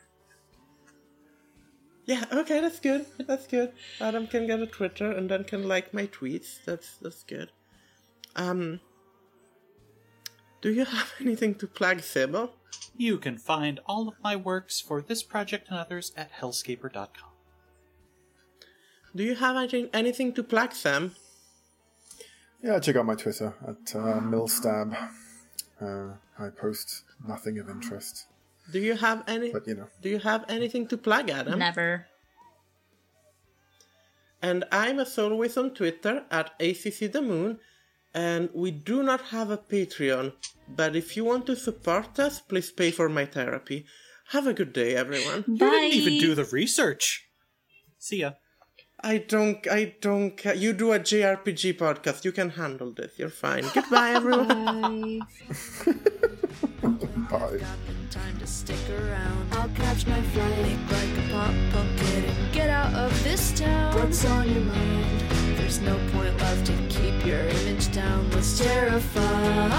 Yeah, okay, that's good. That's good. Adam can get a Twitter and then can like my tweets. That's that's good. Um Do you have anything to plug, Sybil?
You can find all of my works for this project and others at hellscaper.com.
Do you have anything anything to plug, Sam?
Yeah, check out my Twitter at uh, Millstab. Uh, I post nothing of interest,
Do you have any
but you know.
Do you have anything to plug, Adam?
Never.
And I'm as always on Twitter at ACC the Moon. And we do not have a Patreon, but if you want to support us, please pay for my therapy. Have a good day, everyone.
Bye.
You didn't even do the research. See ya.
I don't, I don't care. You do a JRPG podcast. You can handle this. You're fine. Goodbye, everyone.
Bye.
Bye.
time to stick around. I'll catch my flight, make like a pop pumpkin, and get out of this town. What's on your mind? There's no point left to keep your image down. What's terrified?